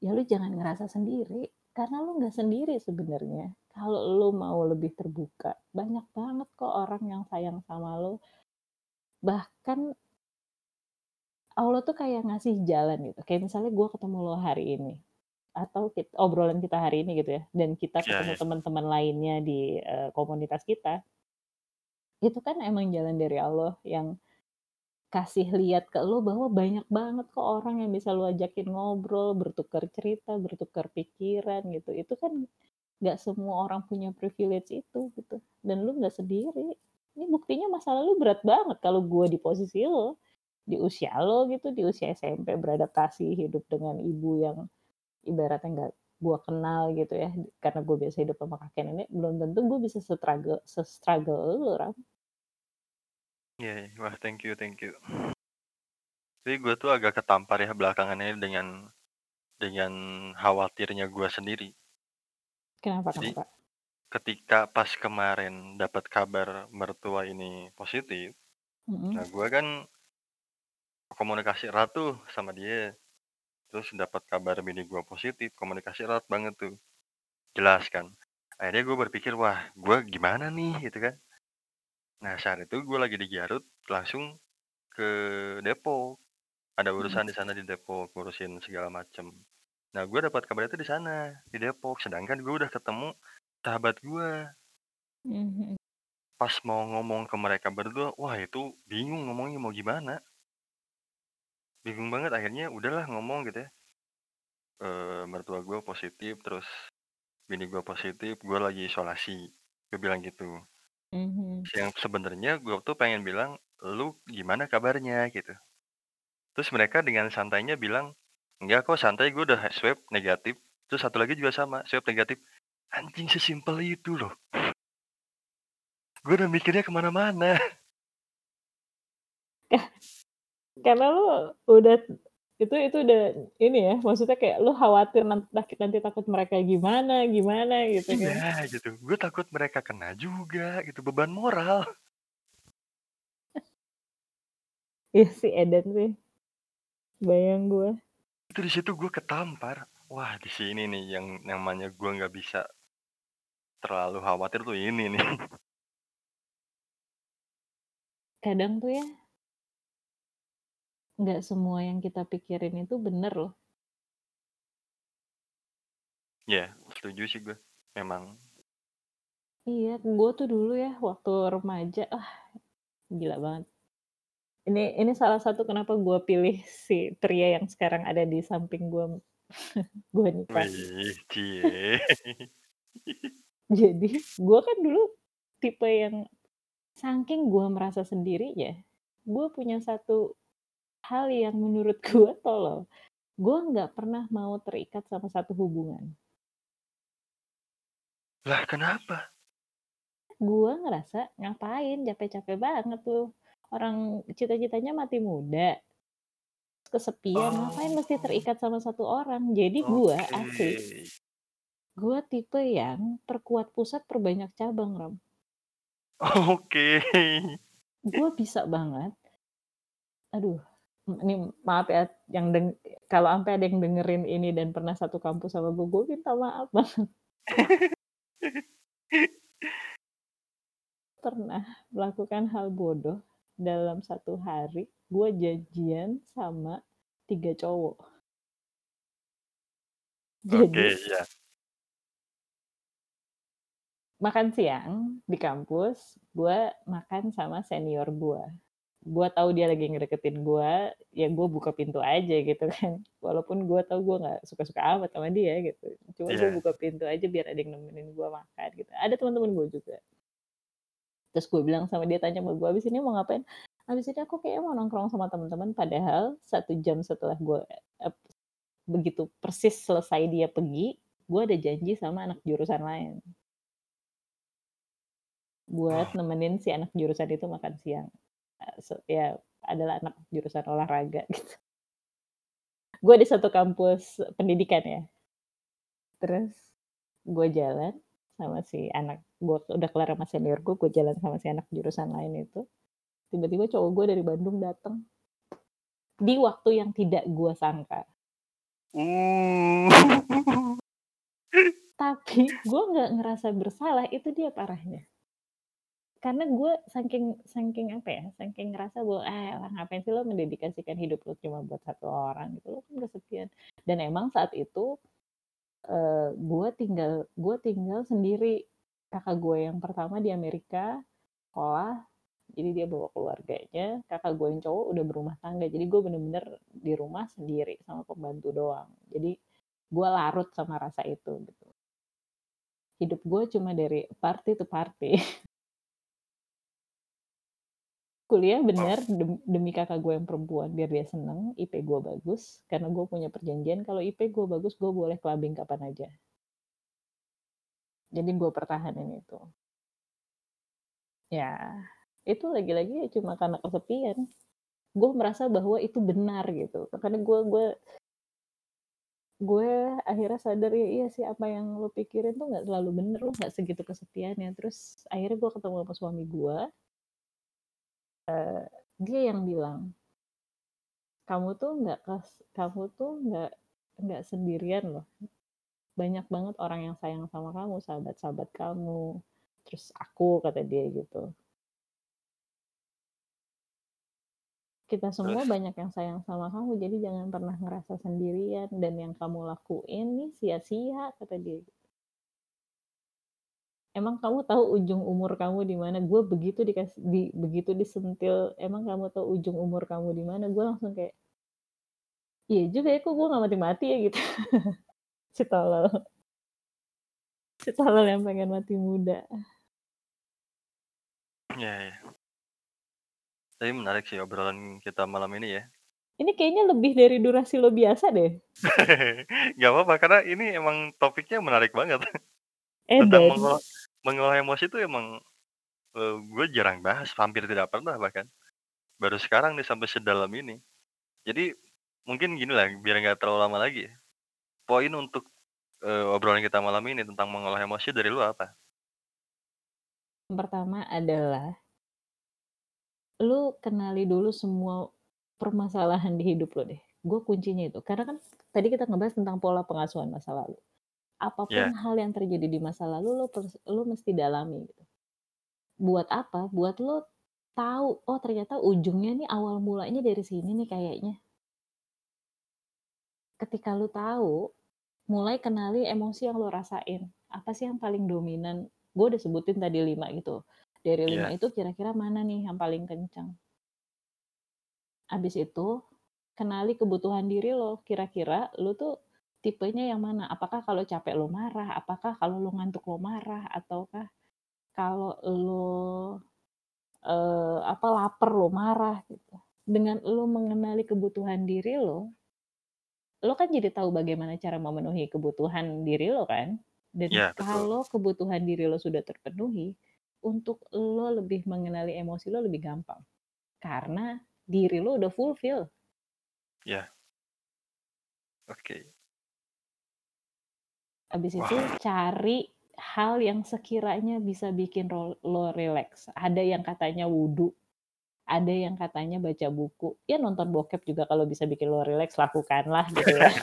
"Ya lu jangan ngerasa sendiri, karena lu nggak sendiri sebenarnya. Kalau lu mau lebih terbuka, banyak banget kok orang yang sayang sama lu." Bahkan Allah tuh kayak ngasih jalan gitu, kayak misalnya gue ketemu lo hari ini, atau kit obrolan kita hari ini gitu ya, dan kita Iya ketemu iya. teman-teman lainnya di, eee, komunitas kita. Itu kan emang jalan dari Allah yang kasih lihat ke lu bahwa banyak banget kok orang yang bisa lu ajakin ngobrol, bertukar cerita, bertukar pikiran gitu. Itu kan nggak semua orang punya privilege itu gitu, dan lu nggak sendiri. Ini buktinya masa lalu berat banget kalau gue di posisi lo, di usia lo gitu, di usia SMP beradaptasi hidup dengan ibu yang ibaratnya nggak gue kenal gitu ya, karena gue biasa hidup sama kakek nenek, belum tentu gue bisa se-struggle se-struggle lu, Ram. Iya iya. Wah, thank you thank you. Tapi gue tuh agak ketampar ya belakangan ini dengan dengan khawatirnya gue sendiri. Kenapa Jadi, kenapa? ketika pas kemarin dapat kabar mertua ini positif, nah Mhm. gue kan komunikasi erat tuh sama dia. Terus dapat kabar bini gue positif, komunikasi erat banget tuh. Jelas kan. Akhirnya gue berpikir, "Wah, gue gimana nih?" Gitu kan. Nah, saat itu gue lagi di Garut, langsung ke Depok. Ada Mhm. urusan di sana di Depok, ngurusin segala macem. Nah, gue dapat kabarnya itu di sana, di Depok. Sedangkan gue udah ketemu sahabat gue. Mmm, mhm. Pas mau ngomong ke mereka berdua, wah itu bingung ngomongnya mau gimana. Bingung banget, akhirnya udahlah ngomong gitu ya. Eee, mertua gue positif, terus bini gue positif, gue lagi isolasi. Gue bilang gitu. Mhm. Yang sebenarnya gue tuh pengen bilang, "Lu gimana kabarnya?" Gitu. Terus mereka dengan santainya bilang, "Enggak kok santai, gue udah swab negatif." Terus satu lagi juga sama, swab negatif. Anjing sesimpel itu loh. Gue udah mikirnya ke mana-mana. Kah karena lu udah itu itu udah ini ya, maksudnya kayak lu khawatir nan nanti nanti takut mereka gimana gimana gitu Iya, kan. gitu. Gue takut mereka kena juga gitu, beban moral. Iya sih, edan sih. Bayang gue. Itu di situ gue ketampar. Wah, di sini nih yang namanya gue nggak bisa terlalu khawatir tuh ini nih. Kadang tuh ya nggak semua yang kita pikirin itu bener loh. Iya, setuju sih gue. Memang Iya, gue tuh dulu ya waktu remaja, ah gila banget. Ini ini salah satu kenapa gue pilih si pria yang sekarang ada di samping gue gue nikah. Wih. Jadi, gue kan dulu tipe yang saking gue merasa sendirinya, gue punya satu hal yang menurut gue tolol. Gue nggak pernah mau terikat sama satu hubungan. Lah, kenapa? Gue ngerasa, ngapain capek-capek banget tuh, orang cita-citanya mati muda. Kesepian, ngapain mesti Oh. terikat sama satu orang. Jadi gue asli, gue tipe yang perkuat pusat, perbanyak cabang, Ram. Oke. Gue bisa banget aduh, ini maaf ya yang deng kalau ampe ada yang dengerin ini dan pernah satu kampus sama gue, gue minta maaf banget. Pernah melakukan hal bodoh dalam satu hari, gue janjian sama 3 cowok. Oke, Jadi iya. makan siang di kampus, gue makan sama senior gue. Gue tahu dia lagi ngedeketin gue, ya gue buka pintu aja gitu kan. Walaupun gue tahu gue nggak suka-suka amat sama dia gitu. Cuma gue Iya. buka pintu aja biar ada yang nemenin gue makan gitu. Ada teman-teman gue juga. Terus gue bilang sama dia tanya sama gue, "Abis ini mau ngapain?" "Abis ini aku kayaknya mau nongkrong sama teman-teman." Padahal 1 jam setelah gue ep begitu persis selesai dia pergi, gue ada janji sama anak jurusan lain. Buat nemenin si anak jurusan itu makan siang. Se ya adalah anak jurusan olahraga gitu. Gue di satu kampus pendidikan ya. Terus gue jalan sama si anak gue udah kelar sama senior gue, gue jalan sama si anak jurusan lain itu. Tiba-tiba cowok gue dari Bandung dateng. Di waktu yang tidak gue sangka. Uh. Tapi gue nggak ngerasa bersalah, itu dia parahnya. Karena gue saking saking apa ya, saking ngerasa bahwa, "Ah elah ngapain sih lo mendedikasikan hidup lo cuma buat 1 orang gitu, lo kan kesepian." Dan emang saat itu, eee, gue tinggal gue tinggal sendiri. Kakak gue yang pertama di Amerika sekolah, jadi dia bawa keluarganya. Kakak gue yang cowok udah berumah tangga, jadi gue bener-bener di rumah sendiri sama pembantu doang. Jadi gue larut sama rasa itu gitu. Hidup gue cuma dari party to party. Kuliah bener dem demi kakak gue yang perempuan biar dia seneng, IP gue bagus, karena gue punya perjanjian kalau IP gue bagus, gue boleh clubbing kapan aja. Jadi gue pertahanin itu. Ya, itu lagi-lagi ya cuma karena kesepian. Gue merasa bahwa itu benar gitu, makanya gue gue gue akhirnya sadar, ya iya sih apa yang lo pikirin tuh nggak selalu bener, lo nggak segitu kesepiannya. Terus akhirnya gue ketemu sama suami gue eee, dia yang bilang "Kamu tuh nggak kes kamu tuh nggak nggak sendirian loh. Banyak banget orang yang sayang sama kamu, sahabat-sahabat kamu, terus aku," kata dia gitu. "Kita semua Terus? banyak yang sayang sama kamu, jadi jangan pernah ngerasa sendirian dan yang kamu lakuin nih sia-sia," kata dia gitu. "Emang kamu tahu ujung umur kamu di mana?" Gue begitu dikas di begitu disentil, "Emang kamu tahu ujung umur kamu di mana?" Gue langsung kayak "Iya juga ya, kok gue nggak mati-mati ya?" Gitu. Si tolol. Si tolol yang pengen mati muda. Iya iya. Tapi menarik sih obrolan kita malam ini ya. Ini kayaknya lebih dari durasi lo biasa deh. Nggak apa-apa, karena ini emang topiknya menarik banget. Tentang Edan. Mengolah emosi itu emang, eee, gue jarang bahas, hampir tidak pernah bahkan. Baru sekarang nih sampai sedalam ini. Jadi mungkin ginilah, biar nggak terlalu lama lagi poin untuk, eee, obrolan kita malam ini tentang mengolah emosi dari lu apa? Pertama adalah lu kenali dulu semua permasalahan di hidup lo deh. Gue kuncinya itu. Karena kan tadi kita ngebahas tentang pola pengasuhan masa lalu. Apa pun Iya. hal yang terjadi di masa lalu lo pers lo mesti dalami gitu. Buat apa? Buat lo tahu, oh ternyata ujungnya nih awal mulanya dari sini nih kayaknya. Ketika lu tahu, mulai kenali emosi yang lo rasain. Apa sih yang paling dominan? Gue udah sebutin tadi 5 gitu. Dari 5 Iya. itu kira-kira mana nih yang paling kencang? Habis itu, kenali kebutuhan diri lo. Kira-kira lu tuh tipenya yang mana? Apakah kalau capek lo marah? Apakah kalau lo ngantuk lo marah? Ataukah kalau lo, eee, apa, laper lo marah gitu. Dengan lo mengenali kebutuhan diri lo, lo kan jadi tahu bagaimana cara memenuhi kebutuhan diri lo kan? Dan betul. kalau kebutuhan diri lo sudah terpenuhi, untuk lo lebih mengenali emosi lo lebih gampang. Karena diri lo udah fulfill. Iya. Oke. Habis itu Wah. cari hal yang sekiranya bisa bikin ro lo rileks. Ada yang katanya wudhu, ada yang katanya baca buku, ya nonton bokep juga kalau bisa bikin lo rileks, lakukanlah gitu ya.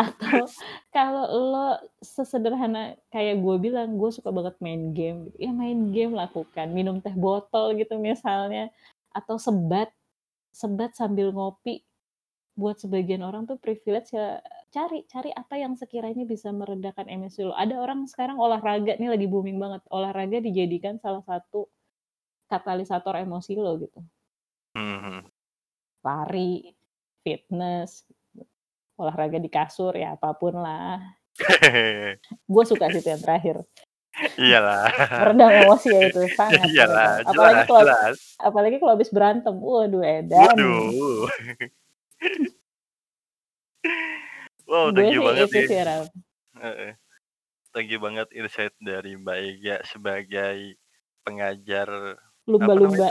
Atau kalau lo sesederhana kayak gue bilang, gue suka banget main game, ya main game lakukan, minum teh botol gitu misalnya, atau sebat, sebat sambil ngopi. Buat sebagian orang tuh privilege ya cari cari apa yang sekiranya bisa meredakan emosi lo. Ada orang sekarang olahraga nih lagi booming banget, olahraga dijadikan salah satu katalisator emosi lo gitu. Mhm. Lari, fitness, olahraga di kasur, ya apa pun lah. Gue suka sih itu yang terakhir. Iyalah. Meredam emosi ya itu, sangat Iyalah, meredam. Apalagi jelas kalau jelas. apalagi kalau habis berantem, waduh edan. Waduh. Wow, thank you sih banget itu nih. sih, Ram. Thank you banget insight dari Mbak Ega sebagai pengajar Lumba-lumba.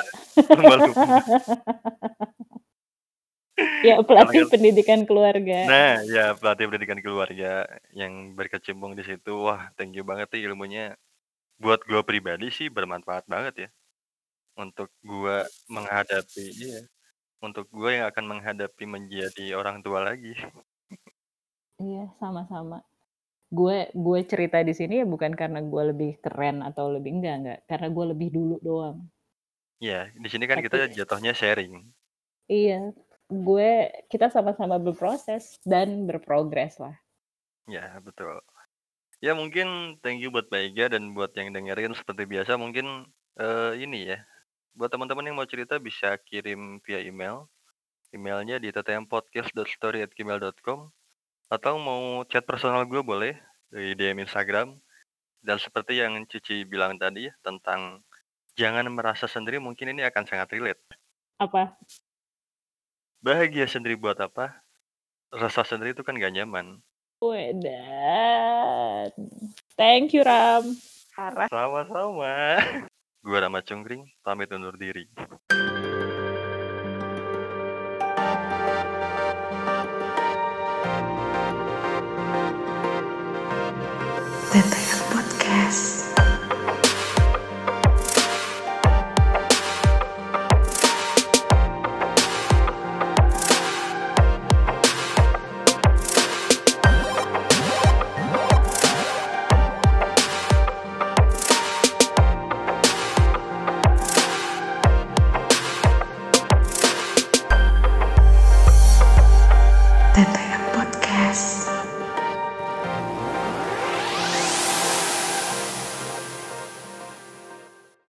Ya, pelatih pendidikan keluarga. Nah, ya pelatih pendidikan keluarga yang berkecimpung di situ. Wah, thank you banget nih ilmunya. Buat gue pribadi sih bermanfaat banget ya. Untuk gue menghadapi iya, untuk gue yang akan menghadapi menjadi orang tua lagi. Iya, sama-sama. Gue gue cerita di sini ya bukan karena gue lebih keren atau lebih enggak enggak, karena gue lebih dulu doang. Iya, di sini kan kita Tapi jatuhnya sharing. Iya, gue kita sama-sama berproses dan berprogres lah. Ya, betul. Ya mungkin thank you buat Mbak dan buat yang dengerin seperti biasa mungkin, eee, ini ya, buat teman-teman yang mau cerita bisa kirim via email. Emailnya di ttmpodcast.story@gmail.com atau mau chat personal gue boleh di DM Instagram. Dan seperti yang Cici bilang tadi tentang jangan merasa sendiri mungkin ini akan sangat relate. Apa? Bahagia sendiri buat apa? Rasa sendiri itu kan gak nyaman. Wedan. Thank you, Ram. Sama-sama. Gua Rama Cungkring, pamit undur diri.